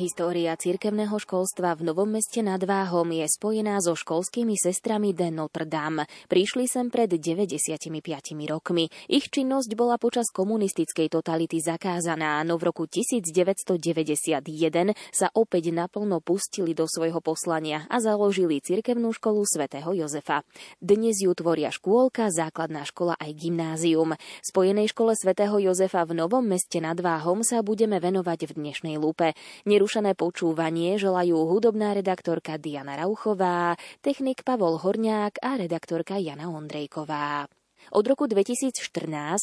História cirkevného školstva v Novom meste nad Váhom je spojená so školskými sestrami de Notre Dame. Prišli sem pred 95 rokmi. Ich činnosť bola počas komunistickej totality zakázaná, no v roku 1991 sa opäť naplno pustili do svojho poslania a založili cirkevnú školu svätého Jozefa. Dnes ju tvoria škôlka, základná škola aj gymnázium. Spojenej škole svätého Jozefa v Novom meste nad Váhom sa budeme venovať v dnešnej lúpe. Nerušené počúvanie želajú hudobná redaktorka Diana Rauchová, technik Pavol Horňák a redaktorka Jana Ondrejková. Od roku 2014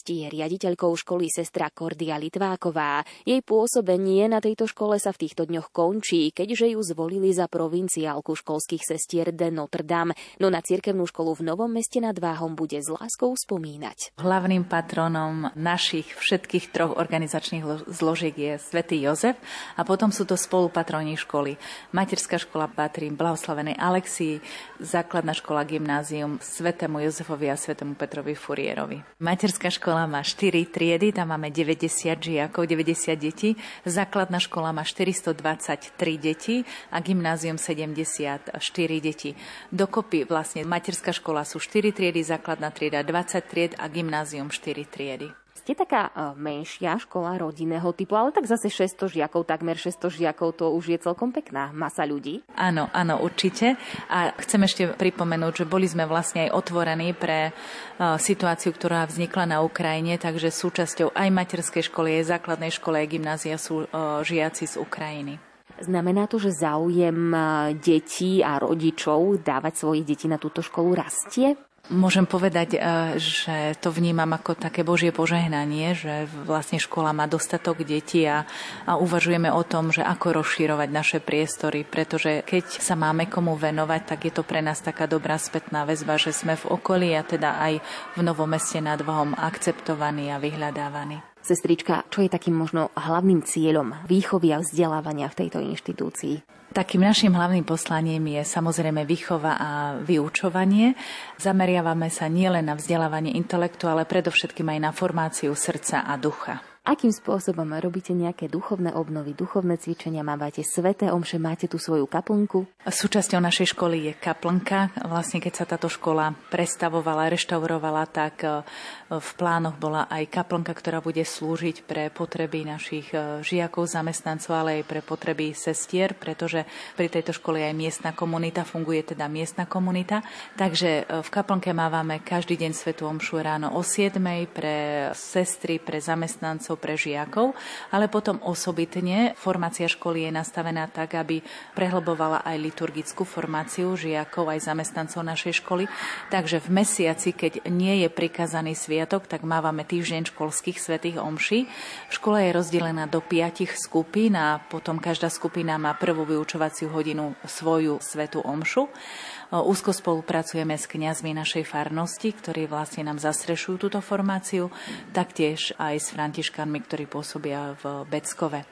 je riaditeľkou školy sestra Kordia Litváková. Jej pôsobenie na tejto škole sa v týchto dňoch končí, keďže ju zvolili za provinciálku školských sestier de Notre Dame, no na cirkevnú školu v Novom meste nad Váhom bude s láskou spomínať. Hlavným patronom našich všetkých troch organizačných zložiek je svätý Jozef a potom sú to spolupatroni školy. Materská škola patrí blahoslavenej Alexii, základná škola gymnázium svätému Jozefovi a svätému Petrovi Furierovi. Materská škola má 4 triedy, tam máme 90 žiakov, 90 detí. Základná škola má 423 detí a gymnázium 74 detí. Dokopy vlastne materská škola sú 4 triedy, základná trieda 20 tried a gymnázium 4 triedy ste taká e, menšia škola rodinného typu, ale tak zase 600 žiakov, takmer 600 žiakov, to už je celkom pekná masa ľudí. Áno, áno, určite. A chcem ešte pripomenúť, že boli sme vlastne aj otvorení pre e, situáciu, ktorá vznikla na Ukrajine, takže súčasťou aj materskej školy, aj základnej školy, aj gymnázia sú e, žiaci z Ukrajiny. Znamená to, že záujem detí a rodičov dávať svojich detí na túto školu rastie? Môžem povedať, e, že to vnímam ako také Božie požehnanie, že vlastne škola má dostatok detí a, a uvažujeme o tom, že ako rozširovať naše priestory, pretože keď sa máme komu venovať, tak je to pre nás taká dobrá spätná väzba, že sme v okolí a teda aj v Novom meste nad Vahom akceptovaní a vyhľadávaní. Sestrička, čo je takým možno hlavným cieľom výchovy a vzdelávania v tejto inštitúcii? Takým našim hlavným poslaním je samozrejme výchova a vyučovanie. Zameriavame sa nielen na vzdelávanie intelektu, ale predovšetkým aj na formáciu srdca a ducha. Akým spôsobom robíte nejaké duchovné obnovy, duchovné cvičenia, mávate sveté omše, máte tu svoju kaplnku? Súčasťou našej školy je kaplnka. Vlastne keď sa táto škola prestavovala, reštaurovala, tak v plánoch bola aj kaplnka, ktorá bude slúžiť pre potreby našich e, žiakov, zamestnancov, ale aj pre potreby sestier, pretože pri tejto škole aj miestna komunita, funguje teda miestna komunita. Takže e, v kaplnke mávame každý deň svetú omšu ráno o 7 pre sestry, pre zamestnancov, pre žiakov, ale potom osobitne formácia školy je nastavená tak, aby prehlbovala aj liturgickú formáciu žiakov, aj zamestnancov našej školy. Takže v mesiaci, keď nie je prikazaný sviatok, tak mávame týždeň školských svetých omší. Škola je rozdelená do piatich skupín a potom každá skupina má prvú vyučovaciu hodinu svoju svetú omšu. Úzko spolupracujeme s kňazmi našej farnosti, ktorí vlastne nám zastrešujú túto formáciu, taktiež aj s františkanmi, ktorí pôsobia v Beckove.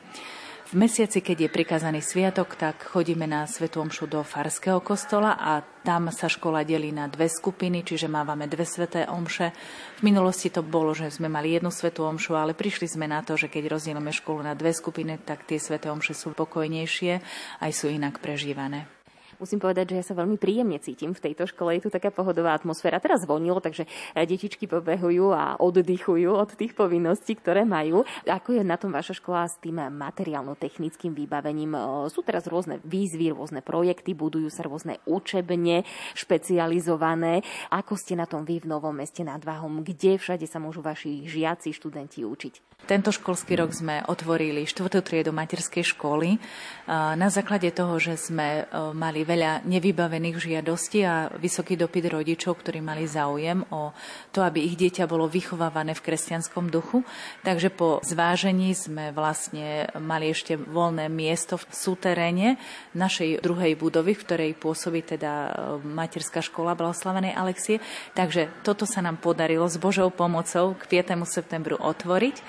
V mesiaci, keď je prikazaný sviatok, tak chodíme na Svetú Omšu do Farského kostola a tam sa škola delí na dve skupiny, čiže mávame dve sveté omše. V minulosti to bolo, že sme mali jednu svetú omšu, ale prišli sme na to, že keď rozdielame školu na dve skupiny, tak tie sveté omše sú pokojnejšie, aj sú inak prežívané. Musím povedať, že ja sa veľmi príjemne cítim v tejto škole. Je tu taká pohodová atmosféra. Teraz zvonilo, takže detičky pobehujú a oddychujú od tých povinností, ktoré majú. Ako je na tom vaša škola s tým materiálno-technickým vybavením? Sú teraz rôzne výzvy, rôzne projekty, budujú sa rôzne učebne špecializované. Ako ste na tom vy v Novom meste nad Váhom? Kde všade sa môžu vaši žiaci, študenti učiť? Tento školský rok sme otvorili štvrtú triedu materskej školy na základe toho, že sme mali veľa nevybavených žiadostí a vysoký dopyt rodičov, ktorí mali záujem o to, aby ich dieťa bolo vychovávané v kresťanskom duchu. Takže po zvážení sme vlastne mali ešte voľné miesto v súteréne našej druhej budovy, v ktorej pôsobí teda materská škola Blahoslavenej Alexie. Takže toto sa nám podarilo s Božou pomocou k 5. septembru otvoriť.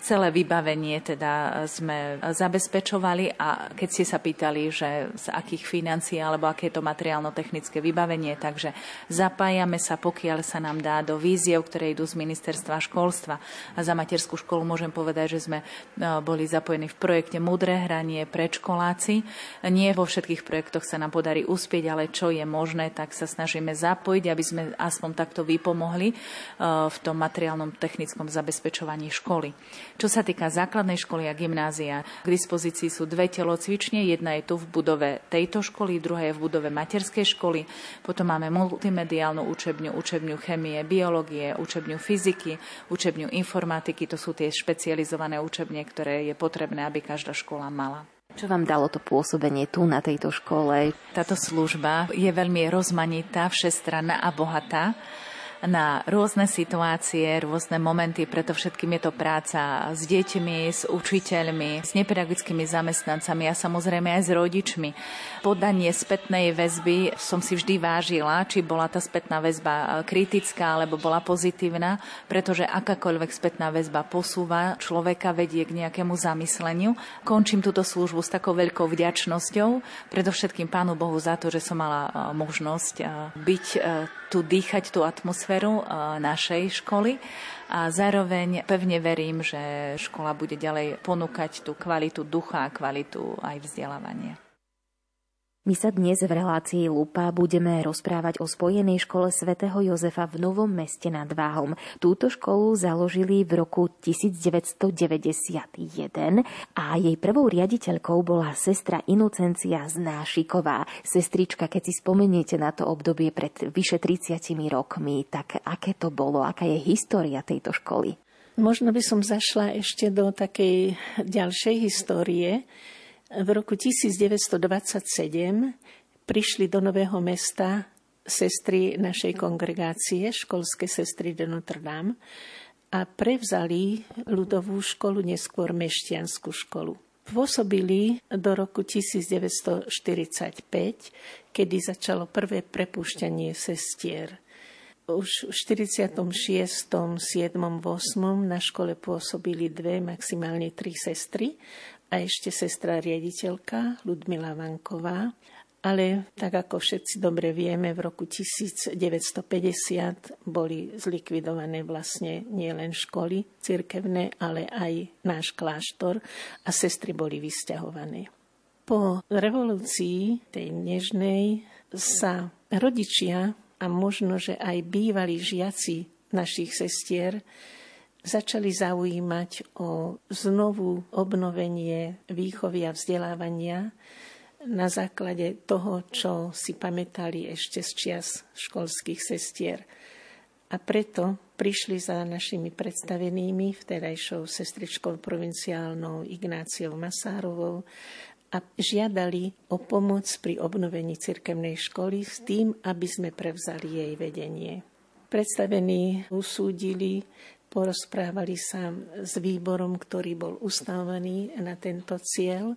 Celé vybavenie teda sme zabezpečovali a keď ste sa pýtali, že z akých financií alebo aké je to materiálno-technické vybavenie, takže zapájame sa, pokiaľ sa nám dá do víziev, ktoré idú z ministerstva školstva. A za materskú školu môžem povedať, že sme no, boli zapojení v projekte Mudré hranie predškoláci. Nie vo všetkých projektoch sa nám podarí uspieť, ale čo je možné, tak sa snažíme zapojiť, aby sme aspoň takto vypomohli v tom materiálnom technickom zabezpečovaní školy. Čo sa týka základnej školy a gymnázia, k dispozícii sú dve telocvične. Jedna je tu v budove tejto školy, druhá je v budove materskej školy. Potom máme multimediálnu učebňu, učebňu chemie, biológie, učebňu fyziky, učebňu informatiky. To sú tie špecializované učebne, ktoré je potrebné, aby každá škola mala. Čo vám dalo to pôsobenie tu na tejto škole? Táto služba je veľmi rozmanitá, všestranná a bohatá na rôzne situácie, rôzne momenty, preto všetkým je to práca s deťmi, s učiteľmi, s nepedagogickými zamestnancami a samozrejme aj s rodičmi. Podanie spätnej väzby som si vždy vážila, či bola tá spätná väzba kritická alebo bola pozitívna, pretože akákoľvek spätná väzba posúva človeka, vedie k nejakému zamysleniu. Končím túto službu s takou veľkou vďačnosťou, predovšetkým Pánu Bohu za to, že som mala možnosť byť tu, dýchať tú atmosféru eh, našej školy a zároveň pevne verím, že škola bude ďalej ponúkať tú kvalitu ducha a kvalitu aj vzdelávania. My sa dnes v relácii Lupa budeme rozprávať o spojenej škole svätého Jozefa v Novom meste nad Váhom. Túto školu založili v roku 1991 a jej prvou riaditeľkou bola sestra Inocencia Znášiková. Sestrička, keď si spomeniete na to obdobie pred vyše 30 rokmi, tak aké to bolo, aká je história tejto školy? Možno by som zašla ešte do takej ďalšej histórie, v roku 1927 prišli do Nového mesta sestry našej kongregácie, školské sestry de Notre Dame, a prevzali ľudovú školu, neskôr mešťanskú školu. Pôsobili do roku 1945, kedy začalo prvé prepušťanie sestier. Už v 46., 7., 8. na škole pôsobili dve, maximálne tri sestry a ešte sestra riaditeľka Ludmila Vanková. Ale tak ako všetci dobre vieme, v roku 1950 boli zlikvidované vlastne nielen školy cirkevné, ale aj náš kláštor a sestry boli vysťahované. Po revolúcii tej nežnej sa rodičia a možno, že aj bývalí žiaci našich sestier začali zaujímať o znovu obnovenie výchovy a vzdelávania na základe toho, čo si pamätali ešte z čias školských sestier. A preto prišli za našimi predstavenými, vtedajšou sestričkou provinciálnou Ignáciou Masárovou a žiadali o pomoc pri obnovení cirkevnej školy s tým, aby sme prevzali jej vedenie. Predstavení usúdili, Porozprávali sa s výborom, ktorý bol ustavený na tento cieľ.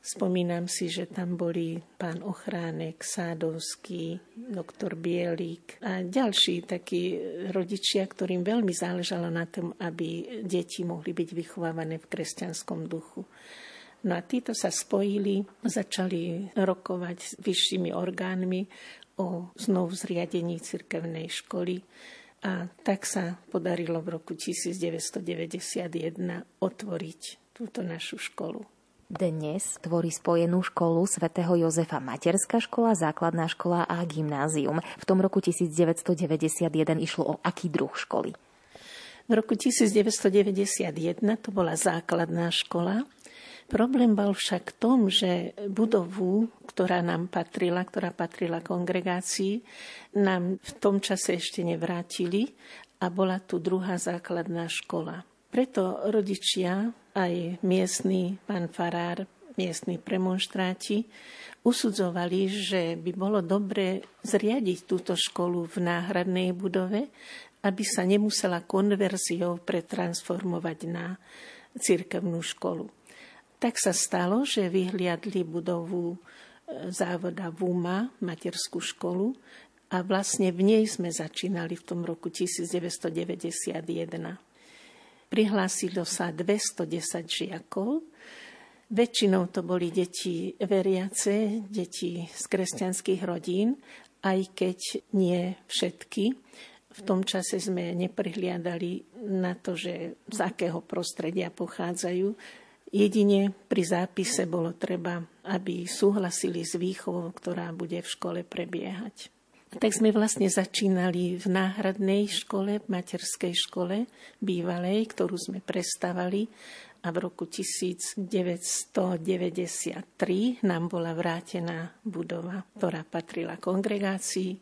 Spomínam si, že tam boli pán Ochránek, Sádovský, doktor Bielík a ďalší takí rodičia, ktorým veľmi záležalo na tom, aby deti mohli byť vychovávané v kresťanskom duchu. No a títo sa spojili, začali rokovať s vyššími orgánmi o znovu zriadení cirkevnej školy a tak sa podarilo v roku 1991 otvoriť túto našu školu. Dnes tvorí spojenú školu svätého Jozefa materská škola, základná škola a gymnázium. V tom roku 1991 išlo o aký druh školy? V roku 1991 to bola základná škola Problém bol však v tom, že budovu, ktorá nám patrila, ktorá patrila kongregácii, nám v tom čase ešte nevrátili a bola tu druhá základná škola. Preto rodičia, aj miestny pán Farár, miestni premonštráti, usudzovali, že by bolo dobre zriadiť túto školu v náhradnej budove, aby sa nemusela konverziou pretransformovať na cirkevnú školu. Tak sa stalo, že vyhliadli budovu e, závoda VUMA, materskú školu, a vlastne v nej sme začínali v tom roku 1991. Prihlásilo sa 210 žiakov. Väčšinou to boli deti veriace, deti z kresťanských rodín, aj keď nie všetky. V tom čase sme neprihliadali na to, že z akého prostredia pochádzajú. Jedine pri zápise bolo treba, aby súhlasili s výchovou, ktorá bude v škole prebiehať. Tak sme vlastne začínali v náhradnej škole, v materskej škole bývalej, ktorú sme prestávali a v roku 1993 nám bola vrátená budova, ktorá patrila kongregácii.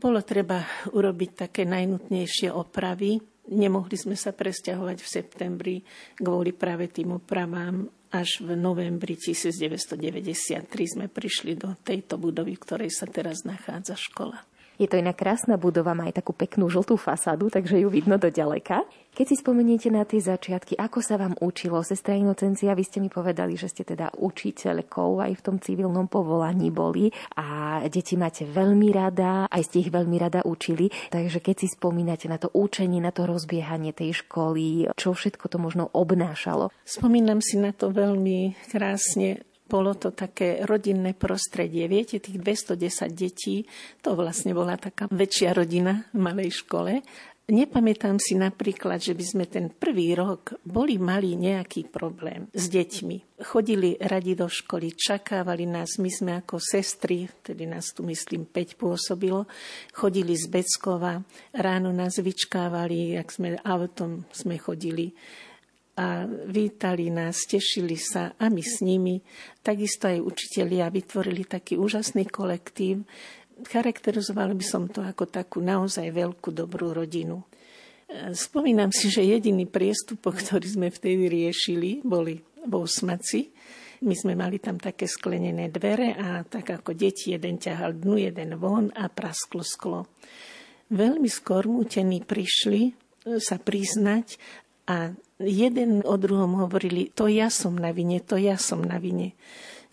Bolo treba urobiť také najnutnejšie opravy. Nemohli sme sa presťahovať v septembri kvôli práve tým opravám až v novembri 1993 sme prišli do tejto budovy, v ktorej sa teraz nachádza škola. Je to iná krásna budova, má aj takú peknú žltú fasádu, takže ju vidno do ďaleka. Keď si spomeniete na tie začiatky, ako sa vám učilo? Sestra Inocencia, vy ste mi povedali, že ste teda učiteľkou aj v tom civilnom povolaní boli a deti máte veľmi rada, aj ste ich veľmi rada učili. Takže keď si spomínate na to učenie, na to rozbiehanie tej školy, čo všetko to možno obnášalo? Spomínam si na to veľmi krásne bolo to také rodinné prostredie. Viete, tých 210 detí, to vlastne bola taká väčšia rodina v malej škole. Nepamätám si napríklad, že by sme ten prvý rok boli mali nejaký problém s deťmi. Chodili radi do školy, čakávali nás, my sme ako sestry, tedy nás tu myslím 5 pôsobilo, chodili z Beckova, ráno nás vyčkávali, ak sme autom sme chodili a vítali nás, tešili sa a my s nimi. Takisto aj učitelia vytvorili taký úžasný kolektív. Charakterizoval by som to ako takú naozaj veľkú dobrú rodinu. Spomínam si, že jediný priestupok, ktorý sme vtedy riešili, boli v Osmaci. My sme mali tam také sklenené dvere a tak ako deti, jeden ťahal dnu, jeden von a prasklo sklo. Veľmi skormútení prišli sa priznať a jeden o druhom hovorili, to ja som na vine, to ja som na vine.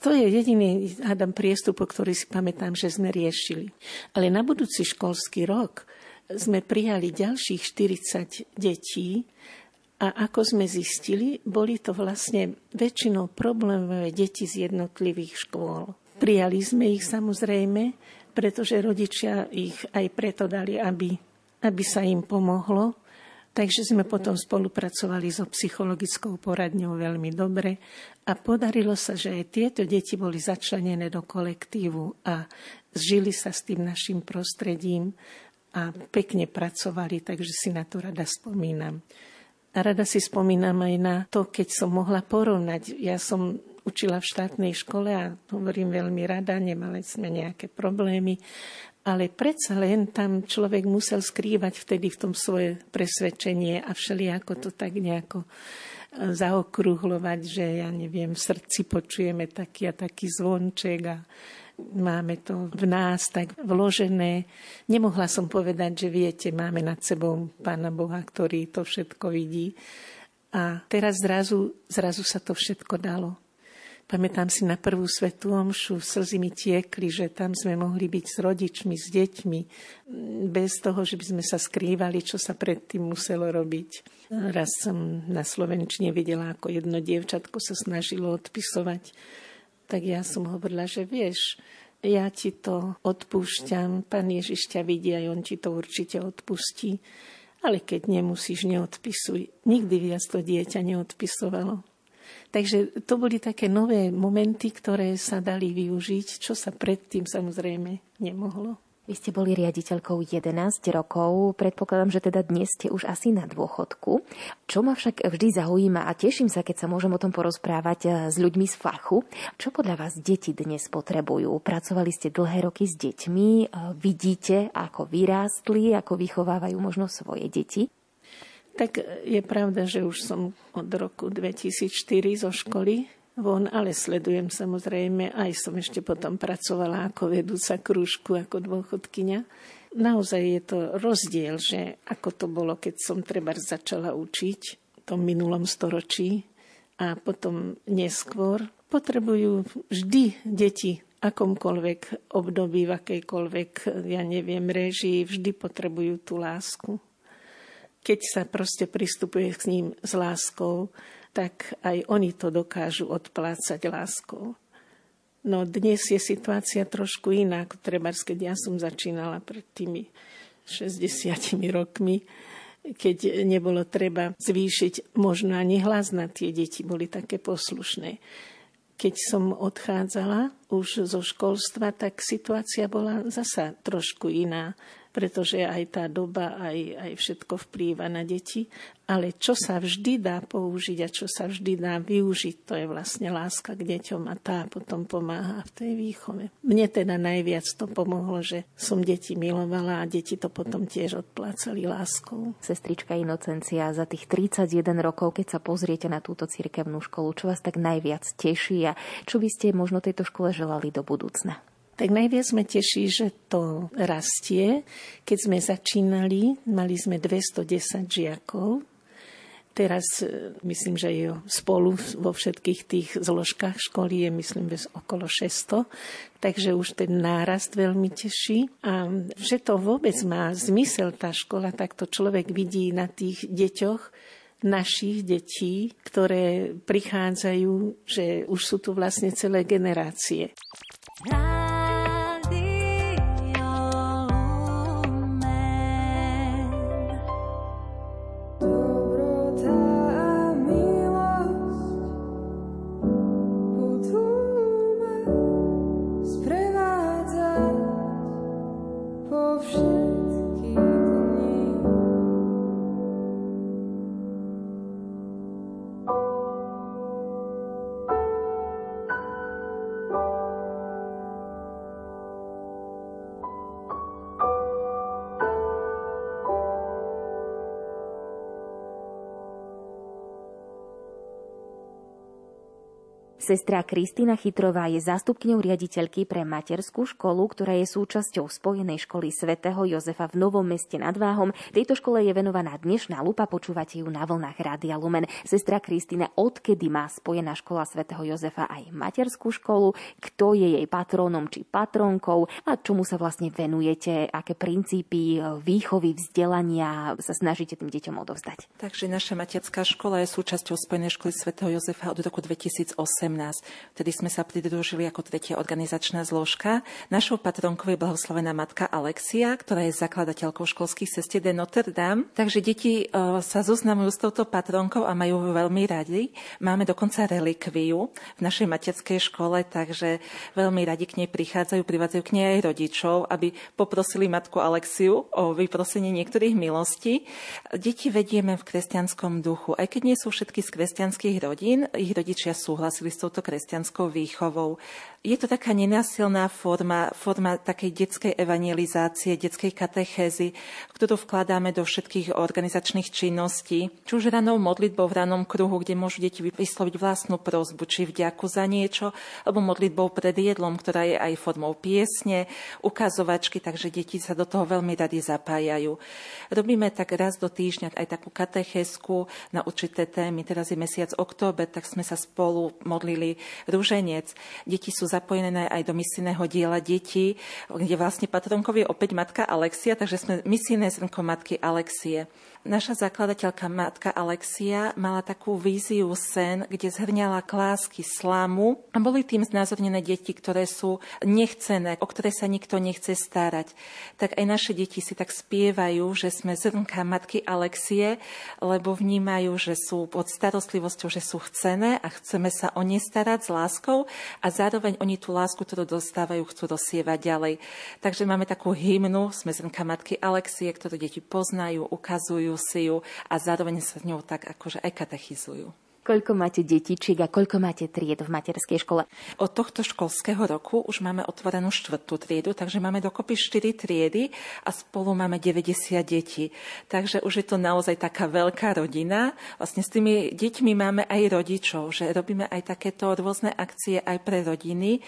To je jediný, hádam, priestupok, ktorý si pamätám, že sme riešili. Ale na budúci školský rok sme prijali ďalších 40 detí a ako sme zistili, boli to vlastne väčšinou problémové deti z jednotlivých škôl. Prijali sme ich samozrejme, pretože rodičia ich aj preto dali, aby, aby sa im pomohlo Takže sme potom spolupracovali so psychologickou poradňou veľmi dobre a podarilo sa, že aj tieto deti boli začlenené do kolektívu a žili sa s tým našim prostredím a pekne pracovali, takže si na to rada spomínam. A rada si spomínam aj na to, keď som mohla porovnať. Ja som učila v štátnej škole a hovorím veľmi rada, nemali sme nejaké problémy ale predsa len tam človek musel skrývať vtedy v tom svoje presvedčenie a všelijako to tak nejako e, zaokrúhlovať, že ja neviem, v srdci počujeme taký a taký zvonček a máme to v nás tak vložené. Nemohla som povedať, že viete, máme nad sebou Pána Boha, ktorý to všetko vidí. A teraz zrazu, zrazu sa to všetko dalo. Pamätám si na prvú svetú omšu, slzy mi tiekli, že tam sme mohli byť s rodičmi, s deťmi, bez toho, že by sme sa skrývali, čo sa predtým muselo robiť. Raz som na Slovenčine videla, ako jedno dievčatko sa snažilo odpisovať. Tak ja som hovorila, že vieš, ja ti to odpúšťam, pán Ježiš ťa vidí a on ti to určite odpustí. Ale keď nemusíš, neodpisuj. Nikdy viac to dieťa neodpisovalo. Takže to boli také nové momenty, ktoré sa dali využiť, čo sa predtým samozrejme nemohlo. Vy ste boli riaditeľkou 11 rokov, predpokladám, že teda dnes ste už asi na dôchodku. Čo ma však vždy zaujíma a teším sa, keď sa môžem o tom porozprávať eh, s ľuďmi z fachu, čo podľa vás deti dnes potrebujú? Pracovali ste dlhé roky s deťmi, eh, vidíte, ako vyrástli, ako vychovávajú možno svoje deti. Tak je pravda, že už som od roku 2004 zo školy von, ale sledujem samozrejme, aj som ešte potom pracovala ako vedúca krúžku, ako dôchodkynia. Naozaj je to rozdiel, že ako to bolo, keď som treba začala učiť v tom minulom storočí a potom neskôr. Potrebujú vždy deti akomkoľvek období, v akejkoľvek, ja neviem, režii, vždy potrebujú tú lásku keď sa proste pristupuje k ním s láskou, tak aj oni to dokážu odplácať láskou. No dnes je situácia trošku iná, ako treba, keď ja som začínala pred tými 60 rokmi, keď nebolo treba zvýšiť možno ani hlas na tie deti, boli také poslušné. Keď som odchádzala už zo školstva, tak situácia bola zasa trošku iná pretože aj tá doba, aj, aj všetko vplýva na deti. Ale čo sa vždy dá použiť a čo sa vždy dá využiť, to je vlastne láska k deťom a tá potom pomáha v tej výchove. Mne teda najviac to pomohlo, že som deti milovala a deti to potom tiež odplácali láskou. Sestrička Inocencia, za tých 31 rokov, keď sa pozriete na túto cirkevnú školu, čo vás tak najviac teší a čo by ste možno tejto škole želali do budúcna? Tak najviac sme teší, že to rastie. Keď sme začínali, mali sme 210 žiakov. Teraz e, myslím, že je spolu vo všetkých tých zložkách školy je myslím okolo 600, takže už ten nárast veľmi teší. A že to vôbec má zmysel tá škola, tak to človek vidí na tých deťoch, našich detí, ktoré prichádzajú, že už sú tu vlastne celé generácie. Sestra Kristýna Chytrová je zástupkňou riaditeľky pre materskú školu, ktorá je súčasťou Spojenej školy svätého Jozefa v Novom meste nad Váhom. Tejto škole je venovaná dnešná lupa, počúvate ju na vlnách Rádia Lumen. Sestra Kristýna, odkedy má Spojená škola svätého Jozefa aj materskú školu, kto je jej patrónom či patronkou a čomu sa vlastne venujete, aké princípy výchovy, vzdelania sa snažíte tým deťom odovzdať? Takže naša materská škola je súčasťou Spojenej školy svätého Jozefa od roku 2008 Vtedy sme sa pridružili ako tretia organizačná zložka. Našou patronkou je blahoslavená matka Alexia, ktorá je zakladateľkou školských sestier de Notre Dame. Takže deti uh, sa zoznamujú s touto patronkou a majú veľmi radi. Máme dokonca relikviu v našej materskej škole, takže veľmi radi k nej prichádzajú, privádzajú k nej aj rodičov, aby poprosili matku Alexiu o vyprosenie niektorých milostí. Deti vedieme v kresťanskom duchu. Aj keď nie sú všetky z kresťanských rodín, ich rodičia súhlasili s touto kresťanskou výchovou. Je to taká nenásilná forma, forma takej detskej evangelizácie, detskej katechézy, ktorú vkladáme do všetkých organizačných činností. Či už ranou modlitbou v ranom kruhu, kde môžu deti vysloviť vlastnú prozbu, či vďaku za niečo, alebo modlitbou pred jedlom, ktorá je aj formou piesne, ukazovačky, takže deti sa do toho veľmi radi zapájajú. Robíme tak raz do týždňa aj takú katechésku na určité témy. Teraz je mesiac október, tak sme sa spolu modlili rúženec. Deti sú zapojené aj do misijného diela detí, kde vlastne patronkou je opäť matka Alexia, takže sme misijné zrnko matky Alexie. Naša zakladateľka matka Alexia mala takú víziu sen, kde zhrňala klásky slamu a boli tým znázornené deti, ktoré sú nechcené, o ktoré sa nikto nechce starať. Tak aj naše deti si tak spievajú, že sme zrnka matky Alexie, lebo vnímajú, že sú pod starostlivosťou, že sú chcené a chceme sa o ne starať s láskou a zároveň oni tú lásku, ktorú dostávajú, chcú dosievať ďalej. Takže máme takú hymnu, sme zrnka matky Alexie, ktorú deti poznajú, ukazujú si ju a zároveň sa s ňou tak akože aj katechizujú. Koľko máte detičiek a koľko máte tried v materskej škole? Od tohto školského roku už máme otvorenú štvrtú triedu, takže máme dokopy 4 triedy a spolu máme 90 detí. Takže už je to naozaj taká veľká rodina. Vlastne s tými deťmi máme aj rodičov, že robíme aj takéto rôzne akcie aj pre rodiny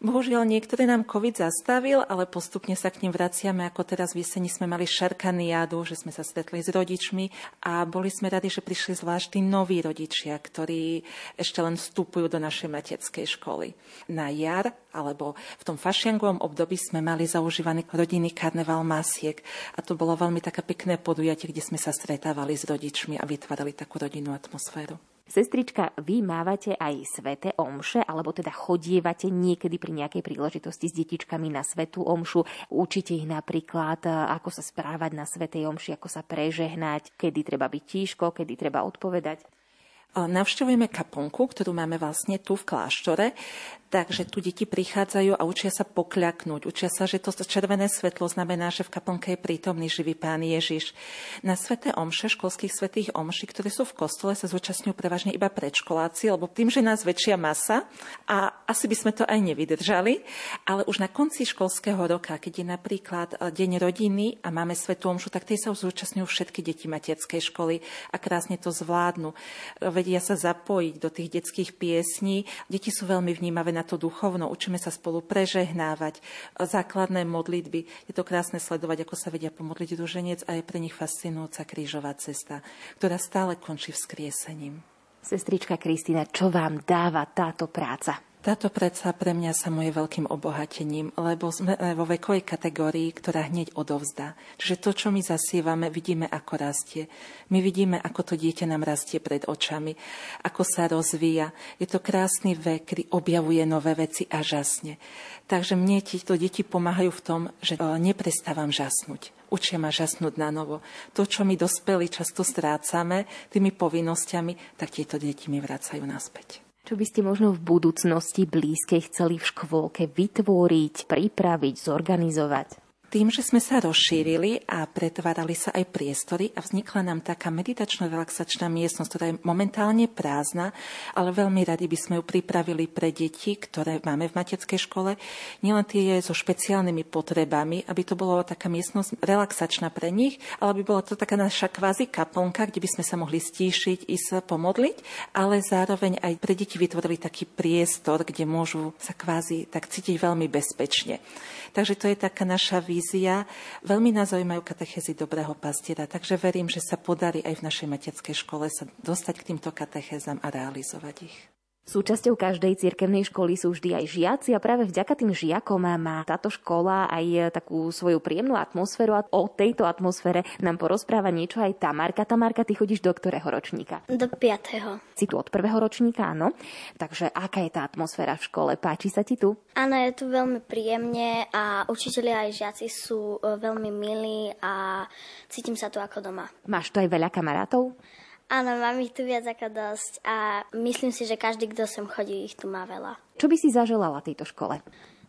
Bohužiaľ, niektoré nám COVID zastavil, ale postupne sa k ním vraciame. Ako teraz v jeseni sme mali šarkaniádu, že sme sa stretli s rodičmi a boli sme radi, že prišli zvlášť noví rodičia, ktorí ešte len vstupujú do našej materskej školy. Na jar alebo v tom fašiangovom období sme mali zaužívaný rodinný karneval masiek a to bolo veľmi také pekné podujatie, kde sme sa stretávali s rodičmi a vytvárali takú rodinnú atmosféru. Sestrička, vy mávate aj sveté omše, alebo teda chodievate niekedy pri nejakej príležitosti s detičkami na svetú omšu. Učite ich napríklad, ako sa správať na svetej omši, ako sa prežehnať, kedy treba byť tížko, kedy treba odpovedať. Navštevujeme kaponku, ktorú máme vlastne tu v kláštore. Takže tu deti prichádzajú a učia sa pokľaknúť. Učia sa, že to červené svetlo znamená, že v kaplnke je prítomný živý pán Ježiš. Na sveté omše, školských svetých omši, ktoré sú v kostole, sa zúčastňujú prevažne iba predškoláci, lebo tým, že nás väčšia masa a asi by sme to aj nevydržali, ale už na konci školského roka, keď je napríklad e, deň rodiny a máme svetú omšu, tak tie sa zúčastňujú všetky deti materskej školy a krásne to zvládnu. Vedia sa zapojiť do tých detských piesní. Deti sú veľmi vnímavé na to duchovno, učíme sa spolu prežehnávať, základné modlitby. Je to krásne sledovať, ako sa vedia pomodliť ruženec a je pre nich fascinujúca krížová cesta, ktorá stále končí vzkriesením. Sestrička Kristýna, čo vám dáva táto práca? Táto predsa pre mňa sa moje veľkým obohatením, lebo sme vo vekovej kategórii, ktorá hneď odovzdá. Čiže to, čo my zasievame, vidíme, ako rastie. My vidíme, ako to dieťa nám rastie pred očami, ako sa rozvíja. Je to krásny vek, kedy objavuje nové veci a žasne. Takže mne tieto deti pomáhajú v tom, že e, neprestávam žasnúť. Učia ma žasnúť na novo. To, čo my dospeli často strácame tými povinnosťami, tak tieto deti mi vracajú naspäť. Čo by ste možno v budúcnosti blízkej chceli v škôlke vytvoriť, pripraviť, zorganizovať? Tým, že sme sa rozšírili a pretvárali sa aj priestory a vznikla nám taká meditačno-relaxačná miestnosť, ktorá je momentálne prázdna, ale veľmi radi by sme ju pripravili pre deti, ktoré máme v materskej škole, nielen tie so špeciálnymi potrebami, aby to bolo taká miestnosť relaxačná pre nich, ale aby bola to taká naša kvázi kaplnka, kde by sme sa mohli stíšiť, i sa pomodliť, ale zároveň aj pre deti vytvorili taký priestor, kde môžu sa kvázi tak cítiť veľmi bezpečne. Takže to je taká naša vízia. Veľmi nás zaujímajú katechezy dobrého pastiera, takže verím, že sa podarí aj v našej materskej škole sa dostať k týmto katechezám a realizovať ich. Súčasťou každej cirkevnej školy sú vždy aj žiaci a práve vďaka tým žiakom má táto škola aj takú svoju príjemnú atmosféru a o tejto atmosfére nám porozpráva niečo aj Tamarka. Tamarka, ty chodíš do ktorého ročníka? Do piatého. Si tu od prvého ročníka, áno. Takže aká je tá atmosféra v škole? Páči sa ti tu? Áno, je tu veľmi príjemne a učiteľia aj žiaci sú e, veľmi milí a cítim sa tu ako doma. Máš tu aj veľa kamarátov? Áno, mám ich tu viac ako dosť a myslím si, že každý, kto sem chodí, ich tu má veľa. Čo by si zaželala tejto škole?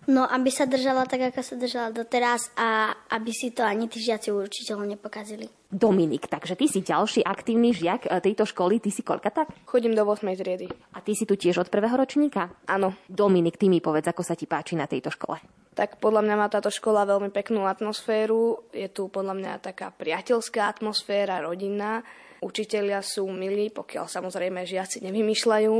No, aby sa držala tak, ako sa držala doteraz a aby si to ani tí žiaci učiteľov nepokazili. Dominik, takže ty si ďalší aktívny žiak e, tejto školy, ty si koľka tak? Chodím do 8. triedy. A ty si tu tiež od prvého ročníka? Áno. Dominik, ty mi povedz, ako sa ti páči na tejto škole. Tak podľa mňa má táto škola veľmi peknú atmosféru. Je tu podľa mňa taká priateľská atmosféra, rodinná. Učitelia sú milí, pokiaľ samozrejme žiaci nevymýšľajú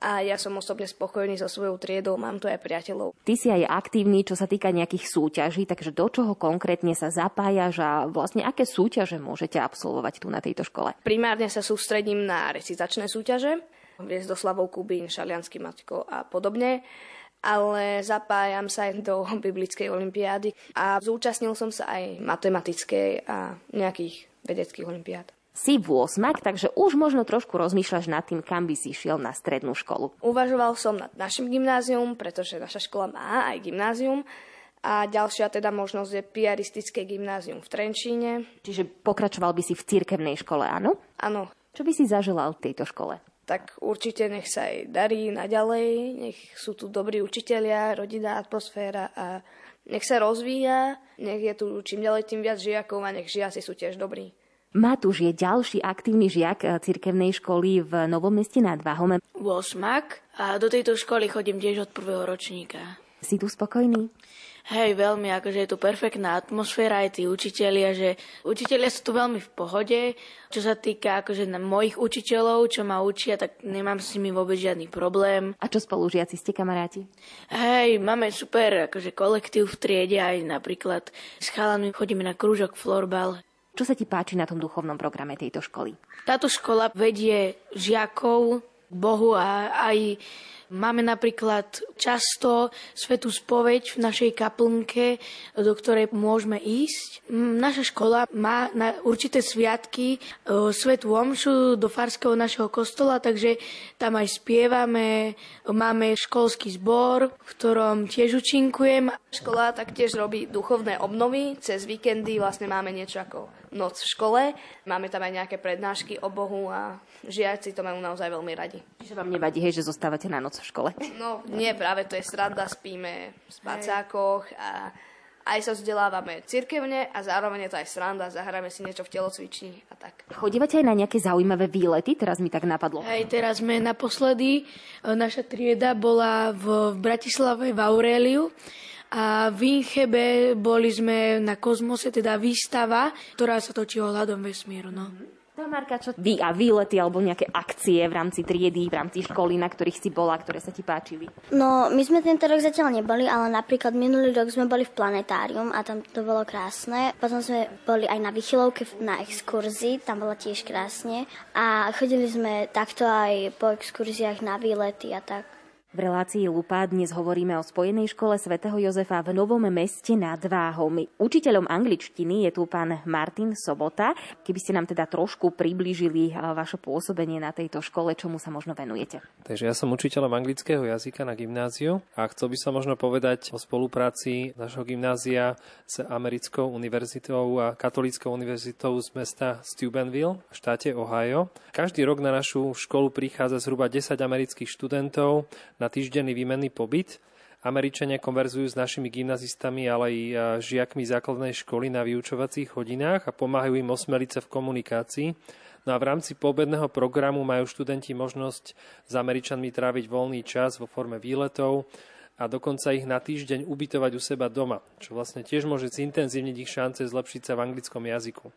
a ja som osobne spokojný so svojou triedou, mám tu aj priateľov. Ty si aj aktívny, čo sa týka nejakých súťaží, takže do čoho konkrétne sa zapájaš a vlastne aké súťaže môžete absolvovať tu na tejto škole? Primárne sa sústredím na recitačné súťaže, Hviezdoslavou Kubín, Šalianský Matko a podobne ale zapájam sa aj do biblickej olimpiády a zúčastnil som sa aj matematickej a nejakých vedeckých olimpiád si v 8, takže už možno trošku rozmýšľaš nad tým, kam by si šiel na strednú školu. Uvažoval som nad našim gymnázium, pretože naša škola má aj gymnázium. A ďalšia teda možnosť je piaristické gymnázium v Trenčíne. Čiže pokračoval by si v cirkevnej škole, áno? Áno. Čo by si zaželal v tejto škole? Tak určite nech sa aj darí naďalej, nech sú tu dobrí učitelia, rodinná atmosféra a nech sa rozvíja, nech je tu čím ďalej tým viac žiakov a nech žiaci sú tiež dobrí. Matúš je ďalší aktívny žiak eh, cirkevnej školy v Novom meste nad Váhom. 8. A do tejto školy chodím tiež od prvého ročníka. Si tu spokojný? Hej, veľmi, akože je tu perfektná atmosféra, aj tí učitelia, že učitelia sú tu veľmi v pohode. Čo sa týka akože na mojich učiteľov, čo ma učia, tak nemám s nimi vôbec žiadny problém. A čo spolužiaci, ste kamaráti? Hej, máme super akože kolektív v triede, aj napríklad s chalami chodíme na krúžok florbal. Čo sa ti páči na tom duchovnom programe tejto školy? Táto škola vedie žiakov Bohu a aj Máme napríklad často svetú spoveď v našej kaplnke, do ktorej môžeme ísť. Naša škola má na určité sviatky e, svetú omšu do farského našeho kostola, takže tam aj spievame. Máme školský zbor, v ktorom tiež učinkujem. Škola taktiež robí duchovné obnovy. Cez víkendy vlastne máme niečo ako noc v škole. Máme tam aj nejaké prednášky o Bohu a žiaci to majú naozaj veľmi radi. Čiže vám nevadí, hej, že zostávate na noc v škole? No nie, práve to je sranda, spíme v spacákoch a aj sa vzdelávame cirkevne a zároveň je to aj sranda, zahráme si niečo v telocvični a tak. Chodívate aj na nejaké zaujímavé výlety? Teraz mi tak napadlo. Hej, teraz sme naposledy, naša trieda bola v Bratislave v Aureliu a v Inchebe boli sme na kozmose, teda výstava, ktorá sa točí ohľadom vesmíru. No. Marka, čo vy a výlety alebo nejaké akcie v rámci triedy, v rámci školy, na ktorých si bola, ktoré sa ti páčili? No, my sme tento rok zatiaľ neboli, ale napríklad minulý rok sme boli v planetárium a tam to bolo krásne. Potom sme boli aj na vychylovke na exkurzii, tam bolo tiež krásne. A chodili sme takto aj po exkurziách na výlety a tak. V relácii Lupa dnes hovoríme o Spojenej škole svätého Jozefa v Novom meste nad Váhom. Učiteľom angličtiny je tu pán Martin Sobota. Keby ste nám teda trošku priblížili vaše pôsobenie na tejto škole, čomu sa možno venujete? Takže ja som učiteľom anglického jazyka na gymnáziu a chcel by som možno povedať o spolupráci našho gymnázia s americkou univerzitou a katolíckou univerzitou z mesta Steubenville v štáte Ohio. Každý rok na našu školu prichádza zhruba 10 amerických študentov na na týždenný výmenný pobyt. Američania konverzujú s našimi gymnazistami, ale aj žiakmi základnej školy na vyučovacích hodinách a pomáhajú im osmeliť sa v komunikácii. No a v rámci poobedného programu majú študenti možnosť s Američanmi tráviť voľný čas vo forme výletov a dokonca ich na týždeň ubytovať u seba doma, čo vlastne tiež môže zintenzívniť ich šance zlepšiť sa v anglickom jazyku.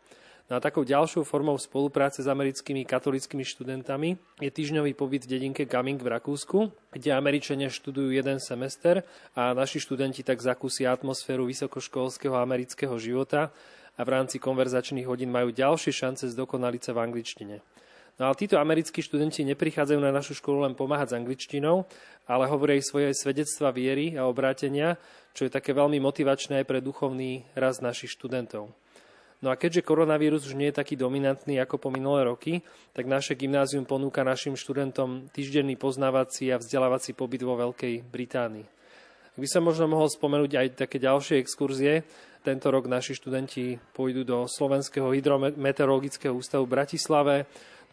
No a takou ďalšou formou spolupráce s americkými katolickými študentami je týždňový pobyt v dedinke Gaming v Rakúsku, kde Američania študujú jeden semester a naši študenti tak zakúsia atmosféru vysokoškolského amerického života a v rámci konverzačných hodín majú ďalšie šance zdokonaliť sa v angličtine. No ale títo americkí študenti neprichádzajú na našu školu len pomáhať s angličtinou, ale hovoria aj svoje svedectva viery a obrátenia, čo je také veľmi motivačné aj pre duchovný rast našich študentov. No a keďže koronavírus už nie je taký dominantný ako po minulé roky, tak naše gymnázium ponúka našim študentom týždenný poznávací a vzdelávací pobyt vo Veľkej Británii. Ak by som možno mohol spomenúť aj také ďalšie exkurzie, tento rok naši študenti pôjdu do Slovenského hydrometeorologického ústavu v Bratislave,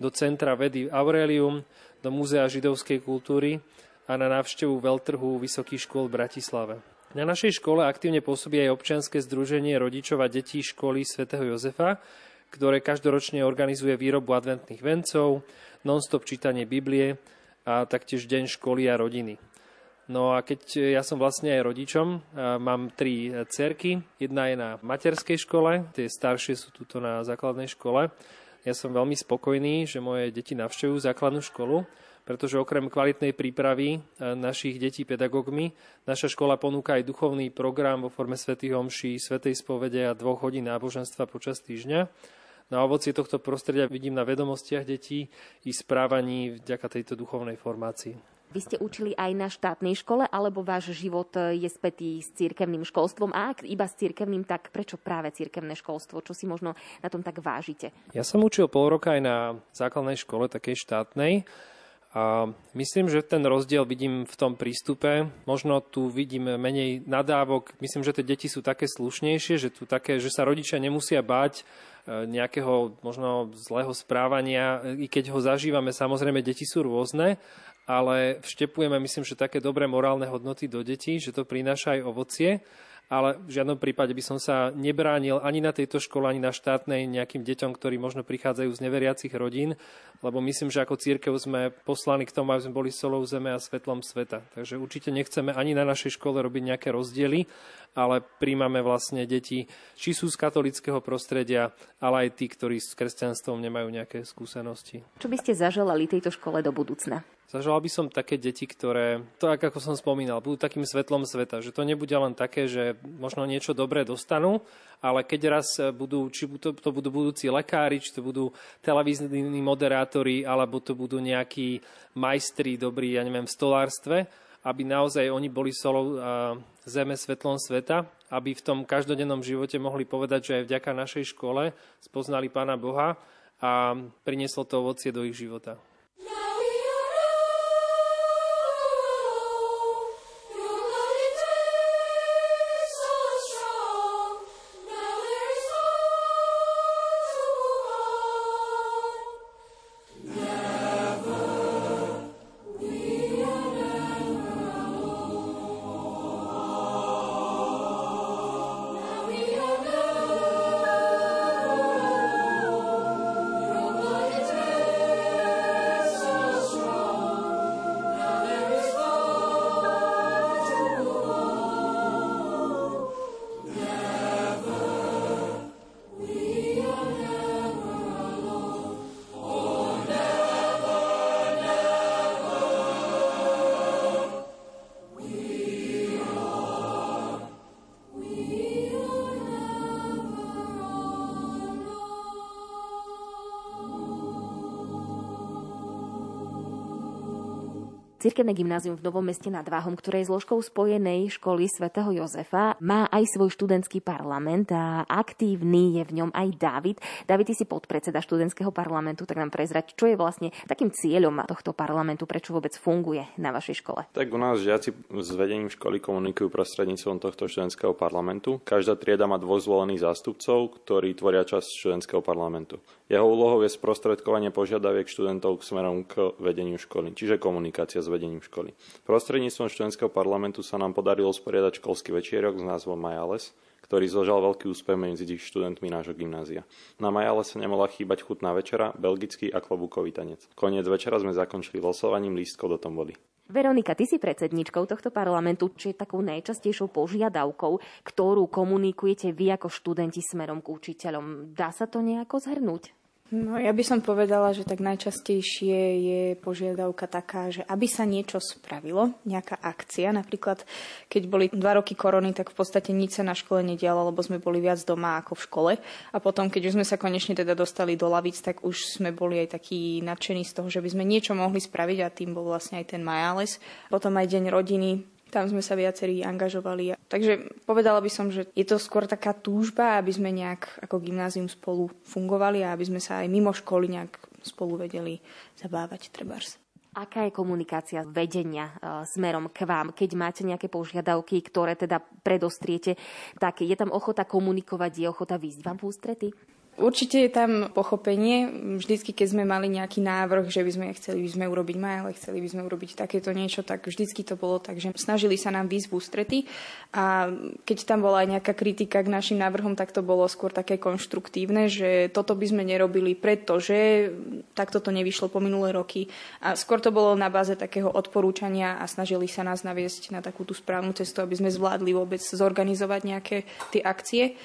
do Centra vedy Aurelium, do Múzea židovskej kultúry a na návštevu veľtrhu Vysokých škôl v Bratislave. Na našej škole aktívne pôsobí aj občianske združenie rodičov a detí školy svätého Jozefa, ktoré každoročne organizuje výrobu adventných vencov, non-stop čítanie Biblie a taktiež deň školy a rodiny. No a keď ja som vlastne aj rodičom, mám tri cerky. Jedna je na materskej škole, tie staršie sú tuto na základnej škole. Ja som veľmi spokojný, že moje deti navštevujú základnú školu pretože okrem kvalitnej prípravy e, našich detí pedagógmi, naša škola ponúka aj duchovný program vo forme svätých homší, svätej spovede a dvoch hodín náboženstva počas týždňa. Na ovocie tohto prostredia vidím na vedomostiach detí i správaní vďaka tejto duchovnej formácii. Vy ste učili aj na štátnej škole, alebo váš život e, je spätý s cirkevným školstvom? A ak iba s cirkevným, tak prečo práve cirkevné školstvo? Čo si možno na tom tak vážite? Ja som učil pol roka aj na základnej škole, takej štátnej. A myslím, že ten rozdiel vidím v tom prístupe. Možno tu vidím menej nadávok. Myslím, že tie deti sú také slušnejšie, že, tu také, že sa rodičia nemusia báť e, nejakého možno zlého správania, i keď ho zažívame, samozrejme, deti sú rôzne, ale vštepujeme, myslím, že také dobré morálne hodnoty do detí, že to prináša aj ovocie ale v žiadnom prípade by som sa nebránil ani na tejto škole, ani na štátnej nejakým deťom, ktorí možno prichádzajú z neveriacich rodín, lebo myslím, že ako církev sme poslani k tomu, aby sme boli solou zeme a svetlom sveta. Takže určite nechceme ani na našej škole robiť nejaké rozdiely, ale príjmame vlastne deti, či sú z katolického prostredia, ale aj tí, ktorí s kresťanstvom nemajú nejaké skúsenosti. Čo by ste zaželali tejto škole do budúcna? Zažal by som také deti, ktoré, to ako som spomínal, budú takým svetlom sveta, že to nebude len také, že možno niečo dobré dostanú, ale keď raz budú, či to, to budú budúci lekári, či to budú televízni moderátori, alebo to budú nejakí majstri dobrí, ja neviem, v stolárstve, aby naozaj oni boli solou zeme svetlom sveta, aby v tom každodennom živote mohli povedať, že aj vďaka našej škole spoznali Pána Boha a prinieslo to ovocie do ich života. Cirkevné gymnázium v Novom meste nad Váhom, ktoré je zložkou spojenej školy svätého Jozefa, má aj svoj študentský parlament a aktívny je v ňom aj David. David, ty si podpredseda študentského parlamentu, tak nám prezrať, čo je vlastne takým cieľom tohto parlamentu, prečo vôbec funguje na vašej škole. Tak u nás žiaci s vedením školy komunikujú prostredníctvom tohto študentského parlamentu. Každá trieda má dvoch zvolených zástupcov, ktorí tvoria časť študentského parlamentu. Jeho úlohou je sprostredkovanie požiadaviek študentov k smerom k vedeniu školy, čiže komunikácia s vedením školy. Prostredníctvom študentského parlamentu sa nám podarilo sporiadať školský večierok s názvom Majales, ktorý zožal veľký úspech medzi študentmi nášho gymnázia. Na Majale sa nemohla chýbať chutná večera, belgický a klobúkový tanec. Koniec večera sme zakončili losovaním lístkov do tombody. Veronika, ty si predsedničkou tohto parlamentu, či je takou najčastejšou požiadavkou, ktorú komunikujete vy ako študenti smerom k učiteľom. Dá sa to nejako zhrnúť? No ja by som povedala, že tak najčastejšie je požiadavka taká, že aby sa niečo spravilo, nejaká akcia. Napríklad, keď boli dva roky korony, tak v podstate nič sa na škole nedialo, lebo sme boli viac doma ako v škole. A potom, keď už sme sa konečne teda dostali do lavic, tak už sme boli aj takí nadšení z toho, že by sme niečo mohli spraviť a tým bol vlastne aj ten Majales. Potom aj Deň rodiny, tam sme sa viacerí angažovali. Takže povedala by som, že je to skôr taká túžba, aby sme nejak ako gymnázium spolu fungovali a aby sme sa aj mimo školy nejak spolu vedeli zabávať trebárs. Aká je komunikácia vedenia e, smerom k vám, keď máte nejaké požiadavky, ktoré teda predostriete, tak je tam ochota komunikovať, je ochota výjsť vám v ústrety? Určite je tam pochopenie. Vždycky, keď sme mali nejaký návrh, že by sme chceli by sme urobiť maile, chceli by sme urobiť takéto niečo, tak vždycky to bolo tak, že snažili sa nám výsť v ústrety a keď tam bola aj nejaká kritika k našim návrhom, tak to bolo skôr také konštruktívne, že toto by sme nerobili, pretože takto to nevyšlo po minulé roky. A skôr to bolo na báze takého odporúčania a snažili sa nás naviesť na takú tú správnu cestu, aby sme zvládli vôbec zorganizovať nejaké tie akcie.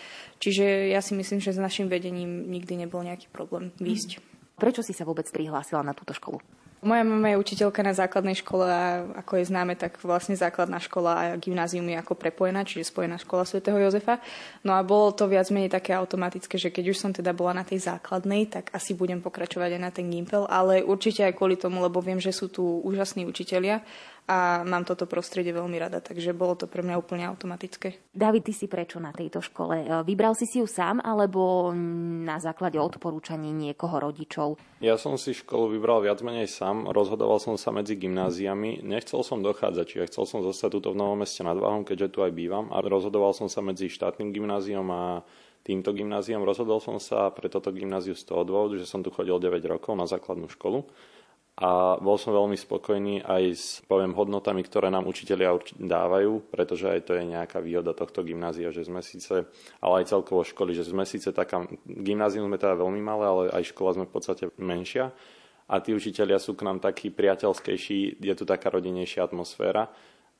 Čiže ja si myslím, že s našim vedením nikdy nebol nejaký problém výjsť. Prečo si sa vôbec prihlásila na túto školu? Moja mama je učiteľka na základnej škole a ako je známe, tak vlastne základná škola a gymnázium je ako prepojená, čiže spojená škola svätého Jozefa. No a bolo to viac menej také automatické, že keď už som teda bola na tej základnej, tak asi budem pokračovať aj na ten Gimpel, ale určite aj kvôli tomu, lebo viem, že sú tu úžasní učitelia a mám toto prostredie veľmi rada, takže bolo to pre mňa úplne automatické. David, ty si prečo na tejto škole? E, vybral si si ju sám alebo na základe odporúčaní niekoho rodičov? Ja som si školu vybral viac menej sám, rozhodoval som sa medzi gymnáziami, nechcel som dochádzať, čiže chcel som zostať tuto v Novom meste nad Váhom, keďže tu aj bývam a rozhodoval som sa medzi štátnym gymnáziom a týmto gymnáziom. Rozhodol som sa pre toto gymnáziu z toho dôvodu, že som tu chodil 9 rokov na základnú školu a bol som veľmi spokojný aj s, poviem, hodnotami, ktoré nám učitelia dávajú, pretože aj to je nejaká výhoda tohto gymnázia, že sme síce, ale aj celkovo školy, že sme síce taká, gymnázium sme teda veľmi malé, ale aj škola sme v podstate menšia. A tí učitelia sú k nám takí priateľskejší, je tu taká rodinejšia atmosféra.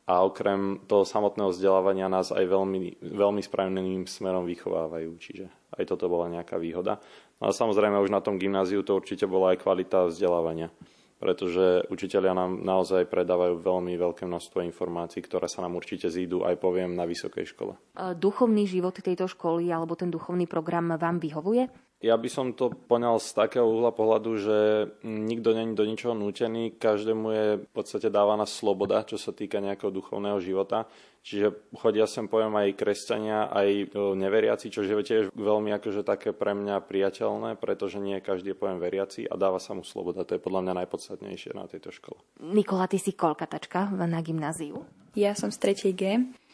A okrem toho samotného vzdelávania nás aj veľmi, veľmi správnym smerom vychovávajú, čiže aj toto bola nejaká výhoda. No a samozrejme už na tom gymnáziu to určite bola aj kvalita vzdelávania pretože učiteľia nám naozaj predávajú veľmi veľké množstvo informácií, ktoré sa nám určite zídu aj poviem na vysokej škole. Duchovný život tejto školy alebo ten duchovný program vám vyhovuje? Ja by som to poňal z takého uhla pohľadu, že nikto není do ničoho nútený, každému je v podstate dávaná sloboda, čo sa týka nejakého duchovného života. Čiže chodia sem, poviem, aj kresťania, aj neveriaci, čo je tiež veľmi akože také pre mňa priateľné, pretože nie každý je, poviem, veriaci a dáva sa mu sloboda. To je podľa mňa najpodstatnejšie na tejto škole. Nikola, ty si kolkatačka na gymnáziu? Ja som z 3. G.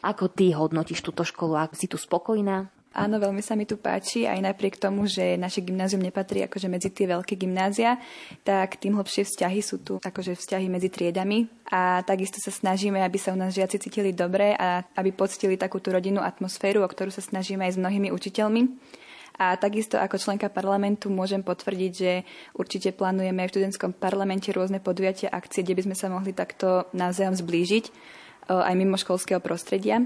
Ako ty hodnotíš túto školu? Ak si tu spokojná? Áno, veľmi sa mi tu páči, aj napriek tomu, že naše gymnázium nepatrí akože medzi tie veľké gymnázia, tak tým hlbšie vzťahy sú tu akože vzťahy medzi triedami a takisto sa snažíme, aby sa u nás žiaci cítili dobre a aby poctili takú tú rodinnú atmosféru, o ktorú sa snažíme aj s mnohými učiteľmi. A takisto ako členka parlamentu môžem potvrdiť, že určite plánujeme aj v študentskom parlamente rôzne podujatia, akcie, kde by sme sa mohli takto navzájom zblížiť aj mimo školského prostredia.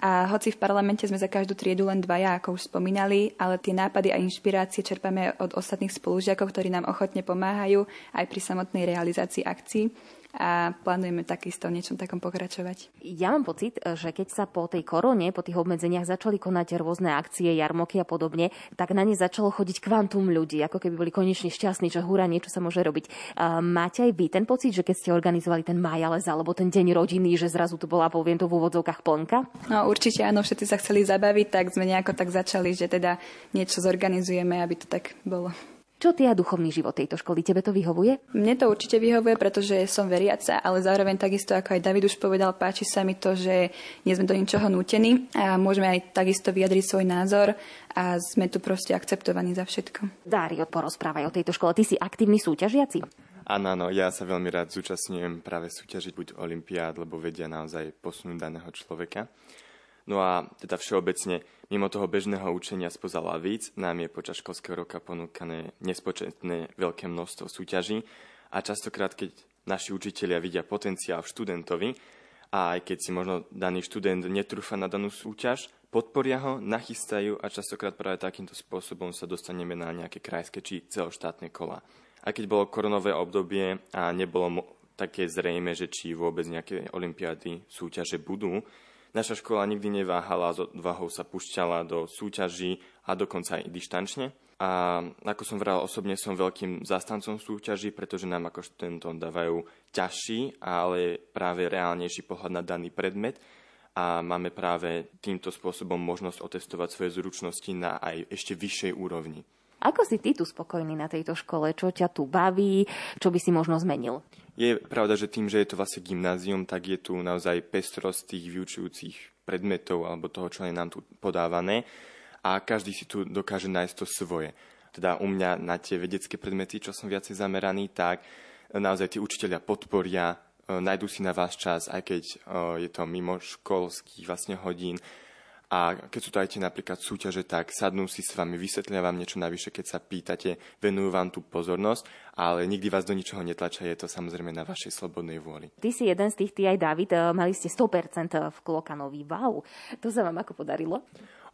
A hoci v parlamente sme za každú triedu len dvaja, ako už spomínali, ale tie nápady a inšpirácie čerpame od ostatných spolužiakov, ktorí nám ochotne pomáhajú aj pri samotnej realizácii akcií a plánujeme takisto v niečom takom pokračovať. Ja mám pocit, že keď sa po tej korone, po tých obmedzeniach začali konať rôzne akcie, jarmoky a podobne, tak na ne začalo chodiť kvantum ľudí, ako keby boli konečne šťastní, že húra, niečo sa môže robiť. Máte aj vy ten pocit, že keď ste organizovali ten Majalez alebo ten deň rodiny, že zrazu tu bola, poviem to v úvodzovkách plnka? No určite áno, všetci sa chceli zabaviť, tak sme nejako tak začali, že teda niečo zorganizujeme, aby to tak bolo. Čo ty a duchovný život tejto školy? Tebe to vyhovuje? Mne to určite vyhovuje, pretože som veriaca, ale zároveň takisto, ako aj David už povedal, páči sa mi to, že nie sme do ničoho nútení a môžeme aj takisto vyjadriť svoj názor a sme tu proste akceptovaní za všetko. Dario, porozprávaj o tejto škole. Ty si aktívny súťažiaci? Áno, áno, ja sa veľmi rád zúčastňujem práve súťažiť buď olimpiád, lebo vedia naozaj posunúť daného človeka. No a teda všeobecne, mimo toho bežného učenia spoza lavíc, nám je počas školského roka ponúkané nespočetné veľké množstvo súťaží a častokrát, keď naši učitelia vidia potenciál v študentovi a aj keď si možno daný študent netrúfa na danú súťaž, podporia ho, nachystajú a častokrát práve takýmto spôsobom sa dostaneme na nejaké krajské či celoštátne kola. A keď bolo koronové obdobie a nebolo také zrejme, že či vôbec nejaké olimpiády súťaže budú, Naša škola nikdy neváhala, s odvahou sa pušťala do súťaží a dokonca aj dištančne. A ako som vral, osobne som veľkým zastancom súťaží, pretože nám ako študentom dávajú ťažší, ale práve reálnejší pohľad na daný predmet a máme práve týmto spôsobom možnosť otestovať svoje zručnosti na aj ešte vyššej úrovni. Ako si ty tu spokojný na tejto škole? Čo ťa tu baví? Čo by si možno zmenil? Je pravda, že tým, že je to vlastne gymnázium, tak je tu naozaj pestrosť tých vyučujúcich predmetov alebo toho, čo je nám tu podávané a každý si tu dokáže nájsť to svoje. Teda u mňa na tie vedecké predmety, čo som viacej zameraný, tak naozaj tí učiteľia podporia, e, nájdú si na vás čas, aj keď e, je to mimo školských vlastne hodín, a keď sú to aj tie napríklad súťaže, tak sadnú si s vami, vysvetlia vám niečo navyše, keď sa pýtate, venujú vám tú pozornosť, ale nikdy vás do ničoho netlačia, je to samozrejme na vašej slobodnej vôli. Ty si jeden z tých, ty aj David, eh, mali ste 100% v Klokanovi. Wow, to sa vám ako podarilo?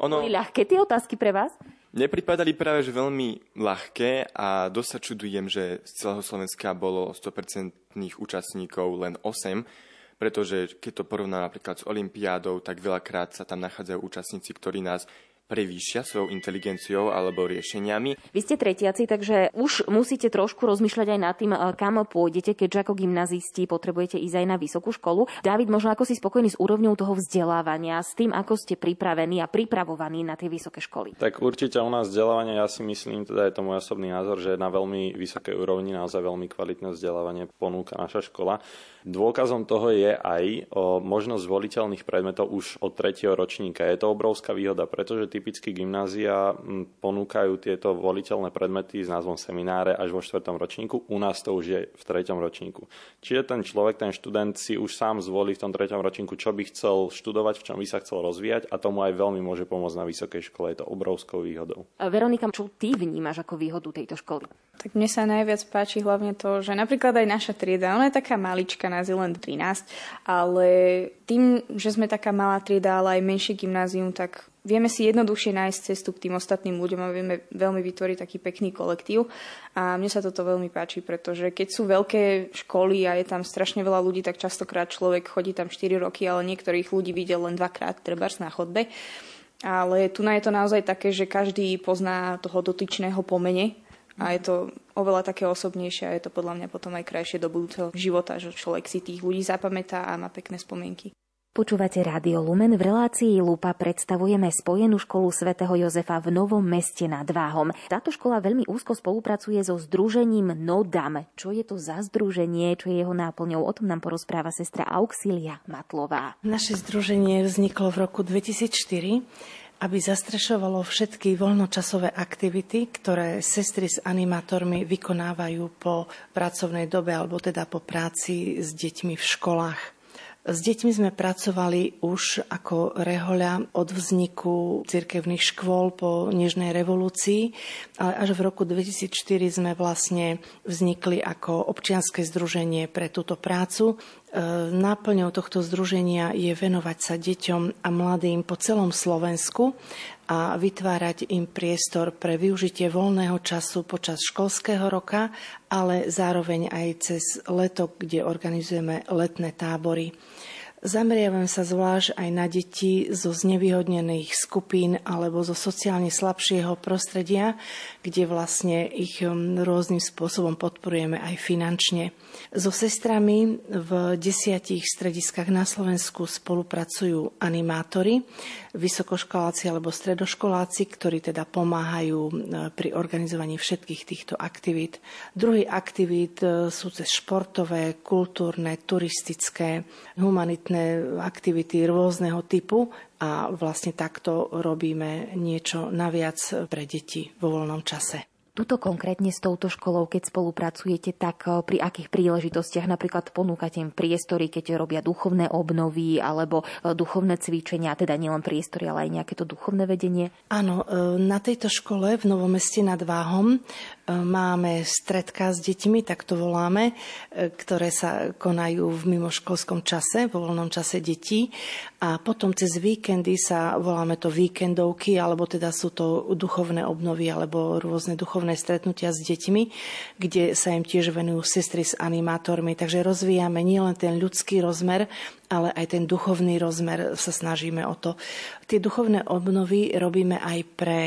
Ono... Boli ľahké tie otázky pre vás? Nepripadali práve že veľmi ľahké a dosť sa čudujem, že z celého Slovenska bolo 100% účastníkov len 8, pretože keď to porovná napríklad s Olympiádou, tak veľakrát sa tam nachádzajú účastníci, ktorí nás prevýšia svojou inteligenciou alebo riešeniami. Vy ste tretiaci, takže už musíte trošku rozmýšľať aj nad tým, kam pôjdete, keďže ako gymnazisti potrebujete ísť aj na vysokú školu. David, možno ako si spokojný s úrovňou toho vzdelávania, s tým, ako ste pripravení a pripravovaní na tie vysoké školy? Tak určite u nás vzdelávanie, ja si myslím, teda je to môj osobný názor, že na veľmi vysokej úrovni naozaj veľmi kvalitné vzdelávanie ponúka naša škola. Dôkazom toho je aj o možnosť voliteľných predmetov už od tretieho ročníka. Je to obrovská výhoda, pretože typicky gymnázia ponúkajú tieto voliteľné predmety s názvom semináre až vo štvrtom ročníku. U nás to už je v treťom ročníku. Čiže ten človek, ten študent si už sám zvolí v tom treťom ročníku, čo by chcel študovať, v čom by sa chcel rozvíjať a tomu aj veľmi môže pomôcť na vysokej škole. Je to obrovskou výhodou. A Veronika, čo ty vnímaš ako výhodu tejto školy? Tak mne sa najviac páči hlavne to, že napríklad aj naša trieda, ona je taká malička, nás je len 13, ale tým, že sme taká malá trieda, ale aj menšie gymnázium, tak vieme si jednoduchšie nájsť cestu k tým ostatným ľuďom a vieme veľmi vytvoriť taký pekný kolektív. A mne sa toto veľmi páči, pretože keď sú veľké školy a je tam strašne veľa ľudí, tak častokrát človek chodí tam 4 roky, ale niektorých ľudí videl len dvakrát, trebárs na chodbe. Ale tu je to naozaj také, že každý pozná toho dotyčného pomene a je to oveľa také osobnejšie a je to podľa mňa potom aj krajšie do budúceho života, že človek si tých ľudí zapamätá a má pekné spomienky. Počúvate Rádio Lumen. V relácii Lupa predstavujeme Spojenú školu svätého Jozefa v Novom meste nad Váhom. Táto škola veľmi úzko spolupracuje so združením NODAM. Čo je to za združenie, čo je jeho náplňou? O tom nám porozpráva sestra Auxilia Matlová. Naše združenie vzniklo v roku 2004 aby zastrešovalo všetky voľnočasové aktivity, ktoré sestry s animátormi vykonávajú po pracovnej dobe alebo teda po práci s deťmi v školách. S deťmi sme pracovali už ako rehoľa od vzniku cirkevných škôl po Nežnej revolúcii, ale až v roku 2004 sme vlastne vznikli ako občianske združenie pre túto prácu. E, náplňou tohto združenia je venovať sa deťom a mladým po celom Slovensku a vytvárať im priestor pre využitie voľného času počas školského roka, ale zároveň aj cez leto, kde organizujeme letné tábory. Zameriavam sa zvlášť aj na deti zo znevýhodnených skupín alebo zo sociálne slabšieho prostredia, kde vlastne ich um, rôznym spôsobom podporujeme aj finančne. So sestrami v desiatich strediskách na Slovensku spolupracujú animátori, vysokoškoláci alebo stredoškoláci, ktorí teda pomáhajú uh, pri organizovaní všetkých týchto aktivít. Druhý aktivít uh, sú cez športové, kultúrne, turistické, humanitné rôzne aktivity rôzneho typu a vlastne takto robíme niečo naviac pre deti vo voľnom čase. Tuto konkrétne s touto školou, keď spolupracujete, tak eh, pri akých príležitostiach napríklad ponúkate im priestory, keď robia duchovné obnovy alebo eh, duchovné cvičenia, teda nielen priestory, ale aj nejaké to duchovné vedenie? Áno, eh, na tejto škole v Novom meste nad Váhom máme stredka s deťmi, tak to voláme, ktoré sa konajú v mimoškolskom čase, vo voľnom čase detí. A potom cez víkendy sa voláme to víkendovky, alebo teda sú to duchovné obnovy alebo rôzne duchovné stretnutia s deťmi, kde sa im tiež venujú sestry s animátormi. Takže rozvíjame nielen ten ľudský rozmer, ale aj ten duchovný rozmer sa snažíme o to. Tie duchovné obnovy robíme aj pre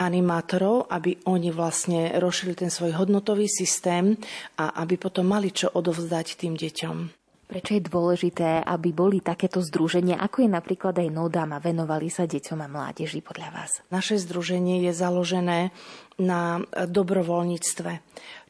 animátorov, aby oni vlastne rozšili ten svoj hodnotový systém a aby potom mali čo odovzdať tým deťom. Prečo je dôležité, aby boli takéto združenia, ako je napríklad aj Nodam a venovali sa deťom a mládeži podľa vás? Naše združenie je založené na dobrovoľníctve.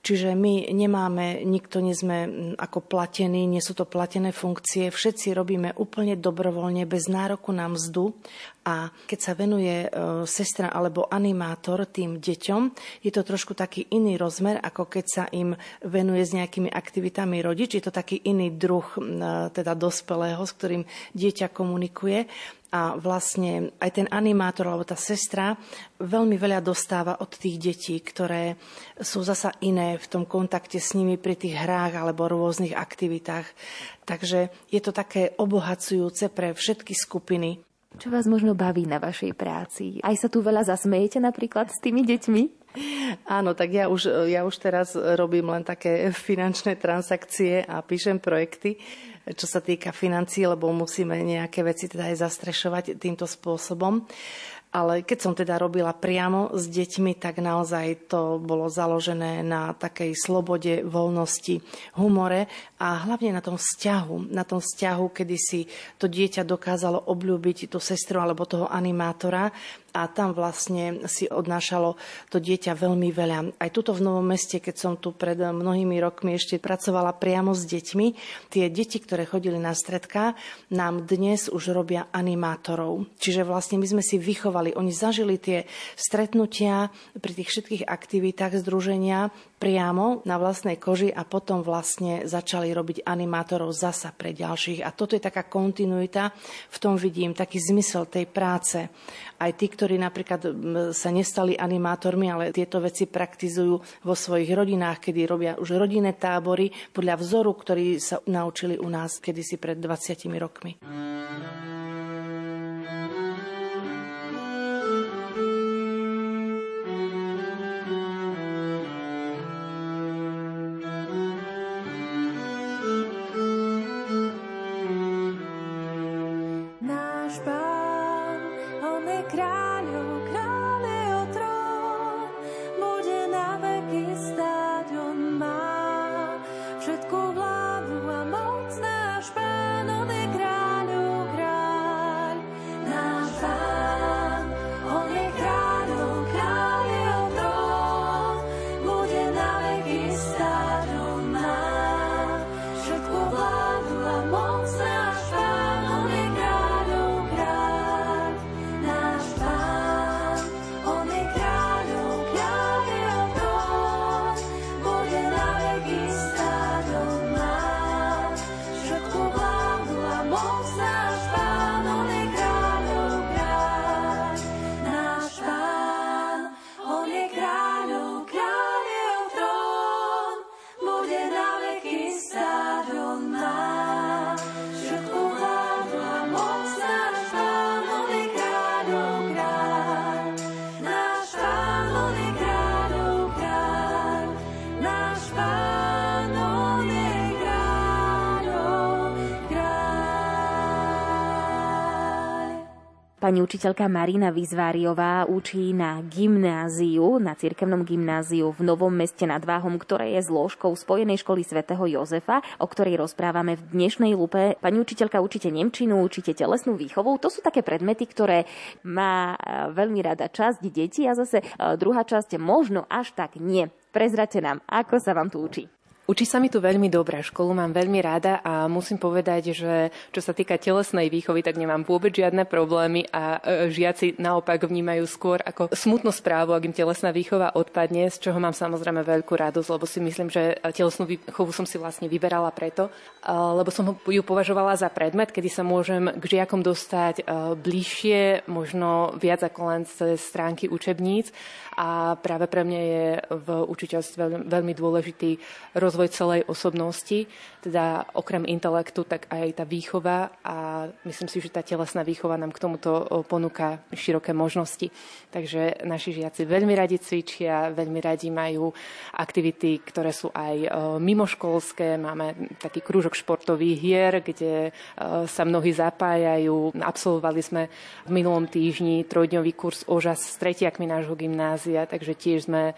Čiže my nemáme, nikto nie sme ako platení, nie sú to platené funkcie, všetci robíme úplne dobrovoľne, bez nároku na mzdu a keď sa venuje e, sestra alebo animátor tým deťom, je to trošku taký iný rozmer, ako keď sa im venuje s nejakými aktivitami rodič, je to taký iný druh teda dospelého, s ktorým dieťa komunikuje a vlastne aj ten animátor alebo tá sestra veľmi veľa dostáva od tých detí, ktoré sú zasa iné v tom kontakte s nimi pri tých hrách alebo rôznych aktivitách. Takže je to také obohacujúce pre všetky skupiny. Čo vás možno baví na vašej práci? Aj sa tu veľa zasmejete napríklad s tými deťmi? Áno, tak ja už, ja už teraz robím len také finančné transakcie a píšem projekty čo sa týka financií, lebo musíme nejaké veci teda aj zastrešovať týmto spôsobom. Ale keď som teda robila priamo s deťmi, tak naozaj to bolo založené na takej slobode, voľnosti, humore a hlavne na tom vzťahu. Na tom vzťahu, kedy si to dieťa dokázalo obľúbiť tú sestru alebo toho animátora a tam vlastne si odnášalo to dieťa veľmi veľa. Aj tuto v Novom meste, keď som tu pred mnohými rokmi ešte pracovala priamo s deťmi, tie deti, ktoré chodili na stredka, nám dnes už robia animátorov. Čiže vlastne my sme si vychovali, oni zažili tie stretnutia pri tých všetkých aktivitách združenia priamo na vlastnej koži a potom vlastne začali robiť animátorov zasa pre ďalších. A toto je taká kontinuita, v tom vidím taký zmysel tej práce. Aj tí, ktorí napríklad sa nestali animátormi, ale tieto veci praktizujú vo svojich rodinách, kedy robia už rodinné tábory podľa vzoru, ktorý sa naučili u nás kedysi pred 20 rokmi. Pani učiteľka Marina Vizváriová učí na gymnáziu, na cirkevnom gymnáziu v Novom meste nad Váhom, ktoré je zložkou Spojenej školy svätého Jozefa, o ktorej rozprávame v dnešnej lupe. Pani učiteľka, učíte nemčinu, učíte telesnú výchovu. To sú také predmety, ktoré má e, veľmi rada časť detí a zase e, druhá časť možno až tak nie. Prezrate nám, ako sa vám tu učí. Učí sa mi tu veľmi dobre, školu mám veľmi rada a musím povedať, že čo sa týka telesnej výchovy, tak nemám vôbec žiadne problémy a e, žiaci naopak vnímajú skôr ako smutnú správu, ak im telesná výchova odpadne, z čoho mám samozrejme veľkú radosť, lebo si myslím, že telesnú výchovu som si vlastne vyberala preto, e, lebo som ju považovala za predmet, kedy sa môžem k žiakom dostať e, bližšie, možno viac ako len cez stránky učebníc. A práve pre mňa je v učiteľstve veľmi dôležitý rozvoj celej osobnosti, teda okrem intelektu, tak aj tá výchova a myslím si, že tá telesná výchova nám k tomuto ponúka široké možnosti. Takže naši žiaci veľmi radi cvičia, veľmi radi majú aktivity, ktoré sú aj mimoškolské. Máme taký krúžok športových hier, kde sa mnohí zapájajú. Absolvovali sme v minulom týždni trojdňový kurz ožas s tretiakmi nášho gymnázia, takže tiež sme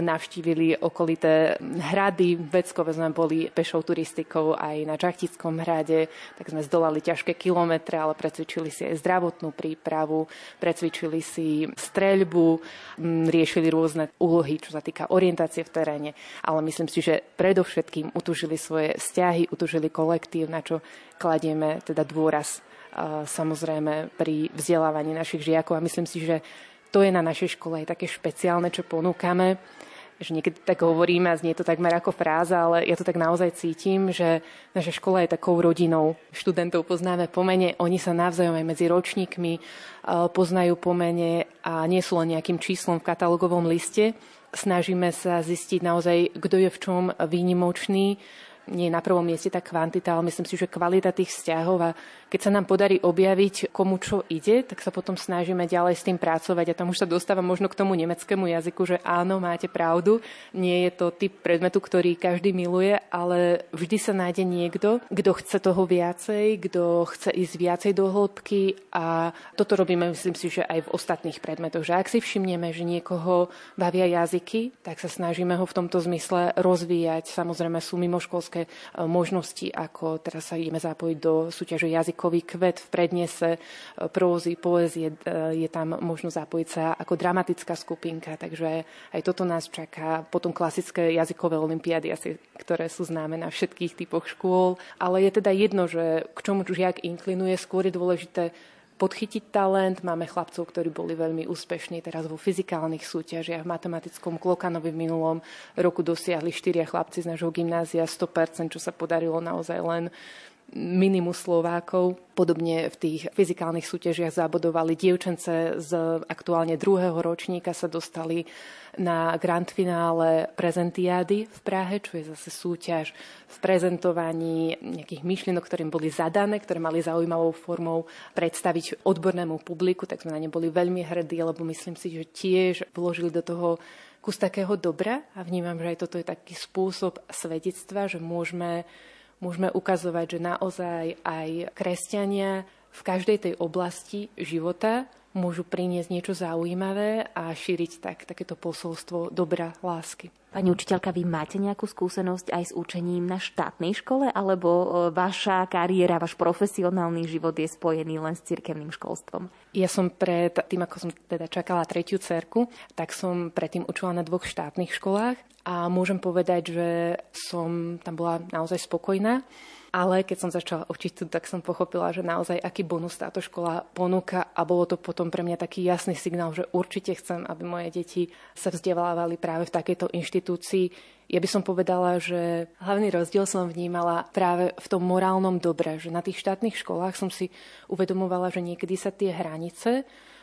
navštívili okolité hrady. Veckové sme boli pešou turistikou aj na Čachtickom hrade, tak sme zdolali ťažké kilometre, ale precvičili si aj zdravotnú prípravu, precvičili si streľbu, riešili rôzne úlohy, čo sa týka orientácie v teréne, ale myslím si, že predovšetkým utužili svoje vzťahy, utužili kolektív, na čo kladieme teda dôraz samozrejme pri vzdelávaní našich žiakov a myslím si, že to je na našej škole aj také špeciálne, čo ponúkame že niekedy tak hovoríme a znie to takmer ako fráza, ale ja to tak naozaj cítim, že naša škola je takou rodinou. Študentov poznáme po mene, oni sa navzájom aj medzi ročníkmi poznajú po mene a nie sú len nejakým číslom v katalógovom liste. Snažíme sa zistiť naozaj, kto je v čom výnimočný, nie na prvom mieste tá kvantita, ale myslím si, že kvalita tých vzťahov a keď sa nám podarí objaviť, komu čo ide, tak sa potom snažíme ďalej s tým pracovať. A tam už sa dostáva možno k tomu nemeckému jazyku, že áno, máte pravdu, nie je to typ predmetu, ktorý každý miluje, ale vždy sa nájde niekto, kto chce toho viacej, kto chce ísť viacej do hĺbky. A toto robíme, myslím si, že aj v ostatných predmetoch, že ak si všimneme, že niekoho bavia jazyky, tak sa snažíme ho v tomto zmysle rozvíjať. Samozrejme sú mimoškolské obrovské možnosti, ako teraz sa ideme zapojiť do súťaže jazykový kvet v prednese prózy, poézie. Je tam možno zapojiť sa ako dramatická skupinka, takže aj toto nás čaká. Potom klasické jazykové olimpiády, ktoré sú známe na všetkých typoch škôl. Ale je teda jedno, že k čomu žiak inklinuje, skôr je dôležité podchytiť talent. Máme chlapcov, ktorí boli veľmi úspešní teraz vo fyzikálnych súťažiach. V matematickom Klokanovi v minulom roku dosiahli štyria chlapci z nášho gymnázia 100%, čo sa podarilo naozaj len minimu Slovákov. Podobne v tých fyzikálnych súťažiach zabodovali dievčence z aktuálne druhého ročníka sa dostali na grand finále prezentiády v Prahe, čo je zase súťaž v prezentovaní nejakých myšlienok, ktorým boli zadané, ktoré mali zaujímavou formou predstaviť odbornému publiku, tak sme na ne boli veľmi hrdí, lebo myslím si, že tiež vložili do toho kus takého dobra a vnímam, že aj toto je taký spôsob svedectva, že môžeme môžeme ukazovať, že naozaj aj kresťania v každej tej oblasti života môžu priniesť niečo zaujímavé a šíriť tak takéto posolstvo dobra, lásky. Pani učiteľka, vy máte nejakú skúsenosť aj s učením na štátnej škole, alebo e, vaša kariéra, váš profesionálny život je spojený len s cirkevným školstvom? Ja som pred tým, ako som teda čakala tretiu cerku, tak som predtým učila na dvoch štátnych školách a môžem povedať, že som tam bola naozaj spokojná. Ale keď som začala učiť, tak som pochopila, že naozaj aký bonus táto škola ponúka a bolo to potom pre mňa taký jasný signál, že určite chcem, aby moje deti sa vzdelávali práve v takejto inštitúcii. Ja by som povedala, že hlavný rozdiel som vnímala práve v tom morálnom dobre, že na tých štátnych školách som si uvedomovala, že niekedy sa tie hranice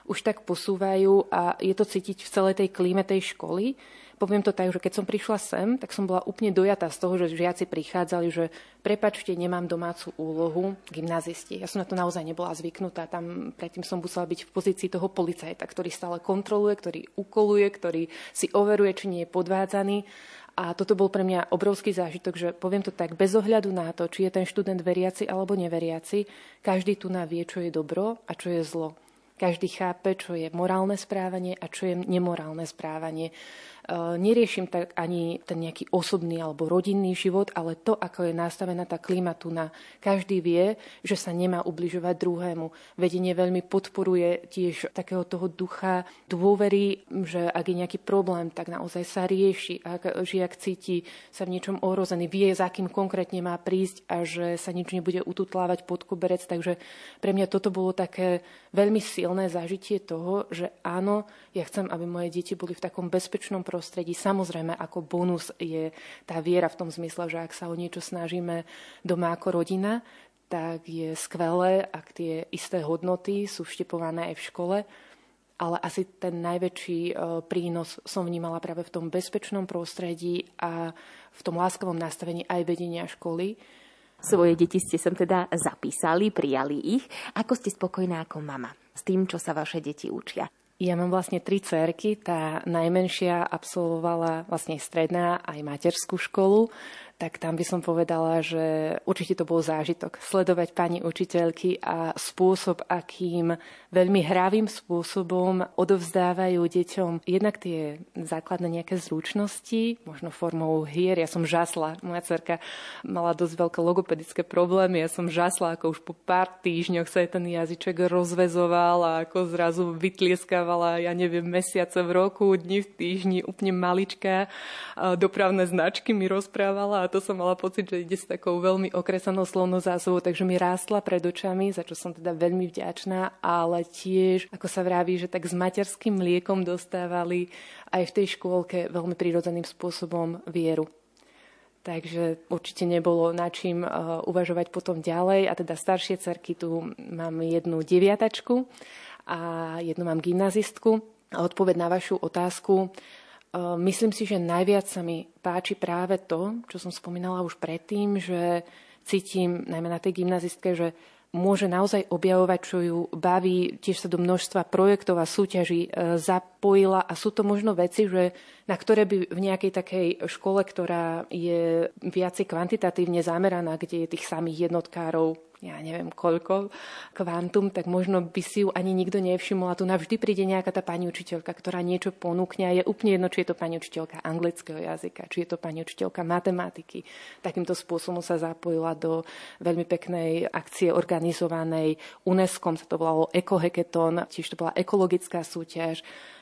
už tak posúvajú a je to cítiť v celej tej klíme tej školy, poviem to tak, že keď som prišla sem, tak som bola úplne dojatá z toho, že žiaci prichádzali, že prepačte, nemám domácu úlohu gymnazisti. Ja som na to naozaj nebola zvyknutá. Tam predtým som musela byť v pozícii toho policajta, ktorý stále kontroluje, ktorý ukoluje, ktorý si overuje, či nie je podvádzaný. A toto bol pre mňa obrovský zážitok, že poviem to tak, bez ohľadu na to, či je ten študent veriaci alebo neveriaci, každý tu vie, čo je dobro a čo je zlo. Každý chápe, čo je morálne správanie a čo je nemorálne správanie. E, neriešim tak ani ten nejaký osobný alebo rodinný život, ale to, ako je nastavená tá klíma tu na. Každý vie, že sa nemá ubližovať druhému. Vedenie veľmi podporuje tiež takého toho ducha dôvery, že ak je nejaký problém, tak naozaj sa rieši. Ak žiak cíti sa v niečom ohrozený, vie, za kým konkrétne má prísť a že sa nič nebude ututlávať pod koberec. Takže pre mňa toto bolo také veľmi silné zažitie toho, že áno, ja chcem, aby moje deti boli v takom bezpečnom prostredí. Samozrejme, ako bonus je tá viera v tom zmysle, že ak sa o niečo snažíme doma ako rodina, tak je skvelé, ak tie isté hodnoty sú vštepované aj v škole, ale asi ten najväčší e, prínos som vnímala práve v tom bezpečnom prostredí a v tom láskavom nastavení aj vedenia školy. Svoje deti ste sem teda zapísali, prijali ich. Ako ste spokojná ako mama s tým, čo sa vaše deti učia? Ja mám vlastne tri cerky. Tá najmenšia absolvovala vlastne stredná aj materskú školu, tak tam by som povedala, že určite to bol zážitok. Sledovať pani učiteľky a spôsob, akým veľmi hravým spôsobom odovzdávajú deťom jednak tie základné nejaké zručnosti, možno formou hier. Ja som žasla. Moja cerka mala dosť veľké logopedické problémy. Ja som žasla, ako už po pár týždňoch sa ten jazyček rozvezoval a ako zrazu vytlieskávala, ja neviem, mesiace v roku, dni v týždni, úplne maličká. Dopravné značky mi rozprávala a to som mala pocit, že ide s takou veľmi okresanou slovnou zásobou, takže mi rástla pred očami, za čo som teda veľmi vďačná, ale tiež, ako sa vraví, že tak s materským mliekom dostávali aj v tej škôlke veľmi prirodzeným spôsobom vieru. Takže určite nebolo na čím uh, uvažovať potom ďalej. A teda staršie cerky tu mám jednu deviatačku a jednu mám gymnazistku. A odpoveď na vašu otázku. Myslím si, že najviac sa mi páči práve to, čo som spomínala už predtým, že cítim najmä na tej gymnazistke, že môže naozaj objavovať, čo ju baví, tiež sa do množstva projektov a súťaží e, zapojila. A sú to možno veci, že, na ktoré by v nejakej takej škole, ktorá je viacej kvantitatívne zameraná, kde je tých samých jednotkárov ja neviem koľko, kvantum, tak možno by si ju ani nikto nevšimol a tu navždy príde nejaká tá pani učiteľka, ktorá niečo ponúkne a je úplne jedno, či je to pani učiteľka anglického jazyka, či je to pani učiteľka matematiky. Takýmto spôsobom sa zapojila do veľmi peknej akcie organizovanej UNESCO, sa to volalo Ekoheketon, tiež to bola ekologická súťaž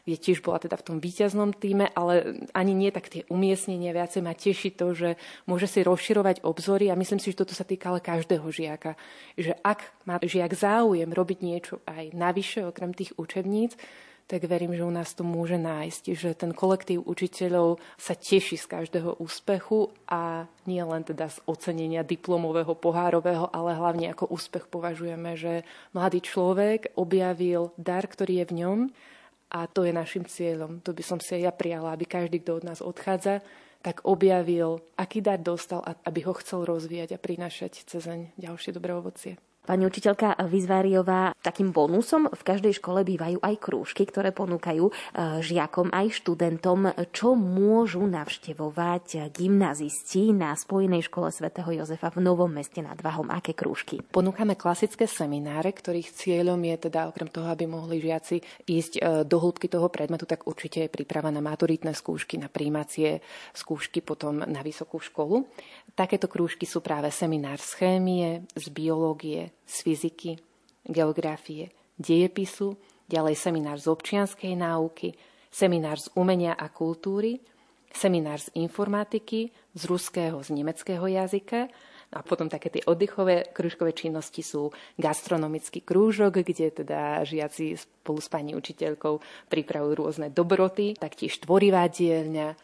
je tiež bola teda v tom víťaznom týme, ale ani nie tak tie umiestnenia. Viacej ma teší to, že môže si rozširovať obzory a myslím si, že toto sa týka ale každého žiaka. Že ak má žiak záujem robiť niečo aj navyše, okrem tých učebníc, tak verím, že u nás to môže nájsť, že ten kolektív učiteľov sa teší z každého úspechu a nie len teda z ocenenia diplomového, pohárového, ale hlavne ako úspech považujeme, že mladý človek objavil dar, ktorý je v ňom a to je našim cieľom. To by som si aj ja prijala, aby každý, kto od nás odchádza, tak objavil, aký dar dostal, aby ho chcel rozvíjať a prinášať cez ďalšie dobré ovocie. Pani učiteľka Vizváriová, takým bonusom v každej škole bývajú aj krúžky, ktoré ponúkajú e, žiakom aj študentom, čo môžu navštevovať gymnazisti na Spojenej škole svätého Jozefa v Novom meste nad Váhom. Aké krúžky? Ponúkame klasické semináre, ktorých cieľom je teda okrem toho, aby mohli žiaci ísť e, do hĺbky toho predmetu, tak určite je príprava na maturitné skúšky, na príjmacie skúšky potom na vysokú školu. Takéto krúžky sú práve seminár z chémie, z biológie, z fyziky, geografie, dejepisu, ďalej seminár z občianskej náuky, seminár z umenia a kultúry, seminár z informatiky, z ruského, z nemeckého jazyka. A potom také tie oddychové krúžkové činnosti sú gastronomický krúžok, kde teda žiaci spolu s pani učiteľkou pripravujú rôzne dobroty, taktiež tvorivá dielňa,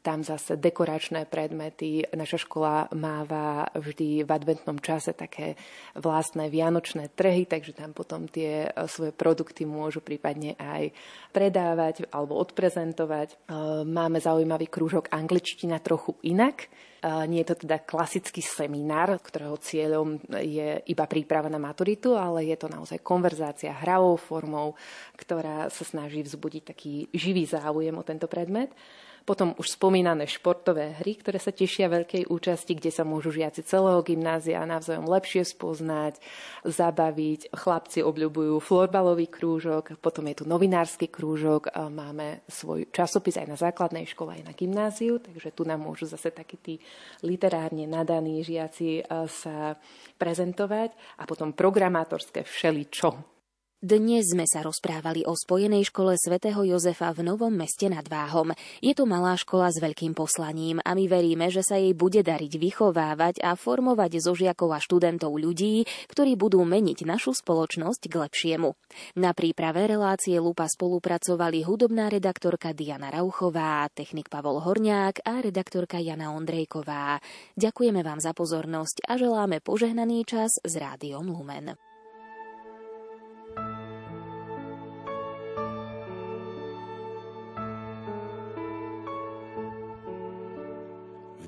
tam zase dekoračné predmety. Naša škola máva vždy v adventnom čase také vlastné vianočné trhy, takže tam potom tie e, svoje produkty môžu prípadne aj predávať alebo odprezentovať. E, máme zaujímavý krúžok angličtina trochu inak. E, nie je to teda klasický seminár, ktorého cieľom je iba príprava na maturitu, ale je to naozaj konverzácia hravou formou, ktorá sa snaží vzbudiť taký živý záujem o tento predmet. Potom už spomínané športové hry, ktoré sa tešia veľkej účasti, kde sa môžu žiaci celého gymnázia navzájom lepšie spoznať, zabaviť. Chlapci obľúbujú florbalový krúžok, potom je tu novinársky krúžok, máme svoj časopis aj na základnej škole, aj na gymnáziu, takže tu nám môžu zase takí tí literárne nadaní žiaci sa prezentovať. A potom programátorské všeličo dnes sme sa rozprávali o Spojenej škole svätého Jozefa v Novom meste nad Váhom. Je to malá škola s veľkým poslaním a my veríme, že sa jej bude dariť vychovávať a formovať zo žiakov a študentov ľudí, ktorí budú meniť našu spoločnosť k lepšiemu. Na príprave relácie Lupa spolupracovali hudobná redaktorka Diana Rauchová, technik Pavol Horniák a redaktorka Jana Ondrejková. Ďakujeme vám za pozornosť a želáme požehnaný čas s Rádiom Lumen.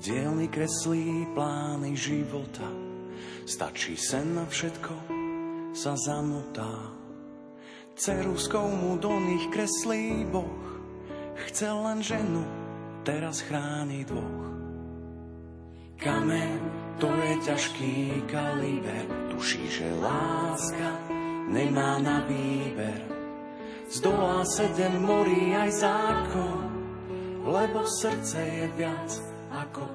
Dielny kreslí plány života. Stačí sen na všetko, sa zamotá. Ceruskou mu do nich kreslí Boh. Chcel len ženu, teraz chráni dvoch. Kamen, to je ťažký kaliber, tuší, že láska nemá na výber. Zdolá sedem morí aj zákon, lebo srdce je viac ako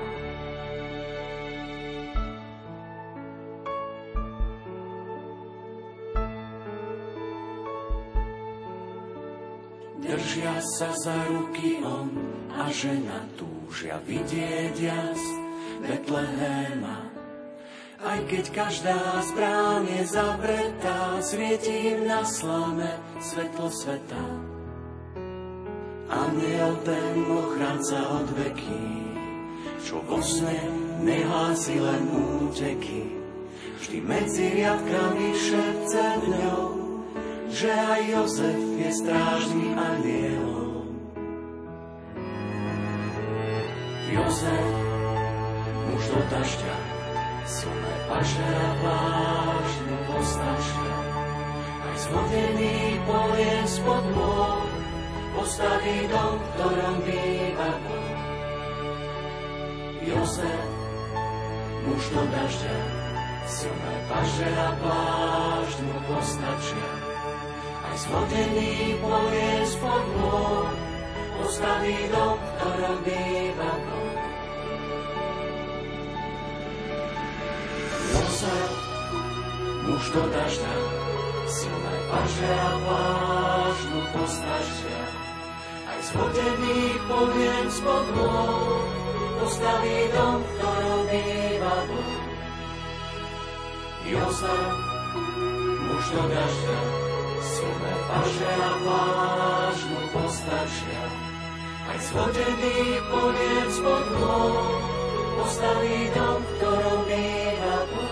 Držia sa za ruky on a žena túžia vidieť jas Betlehema aj keď každá zbrán je zavretá, svieti im na slame svetlo sveta. Aniel ten ochránca od veky, čo vo sne nehlási len úteky. Vždy medzi riadkami šepce dňou, že aj Jozef je strážny aniel. Jozef, muž do dažďa, silné pažera vážnu postačia. Aj zvodený poviem spod môj, postaví dom, ktorom býva. Jozef, muž do dažďa, silné pažera vážnu postačia. Aj zvodený poviem spod môj, postaví dom, ktorom býva Boh. Jozef, muž do dažďa, silné paže a vážnu postažia. Aj zhodený poviem spod môj, postaví dom, ktorom býva Boh. Jozef, muž do dažďa, silné paže a vážnu postažia. Aj zhodený poviem spod môj, postaví dom, ktorom býva Boh.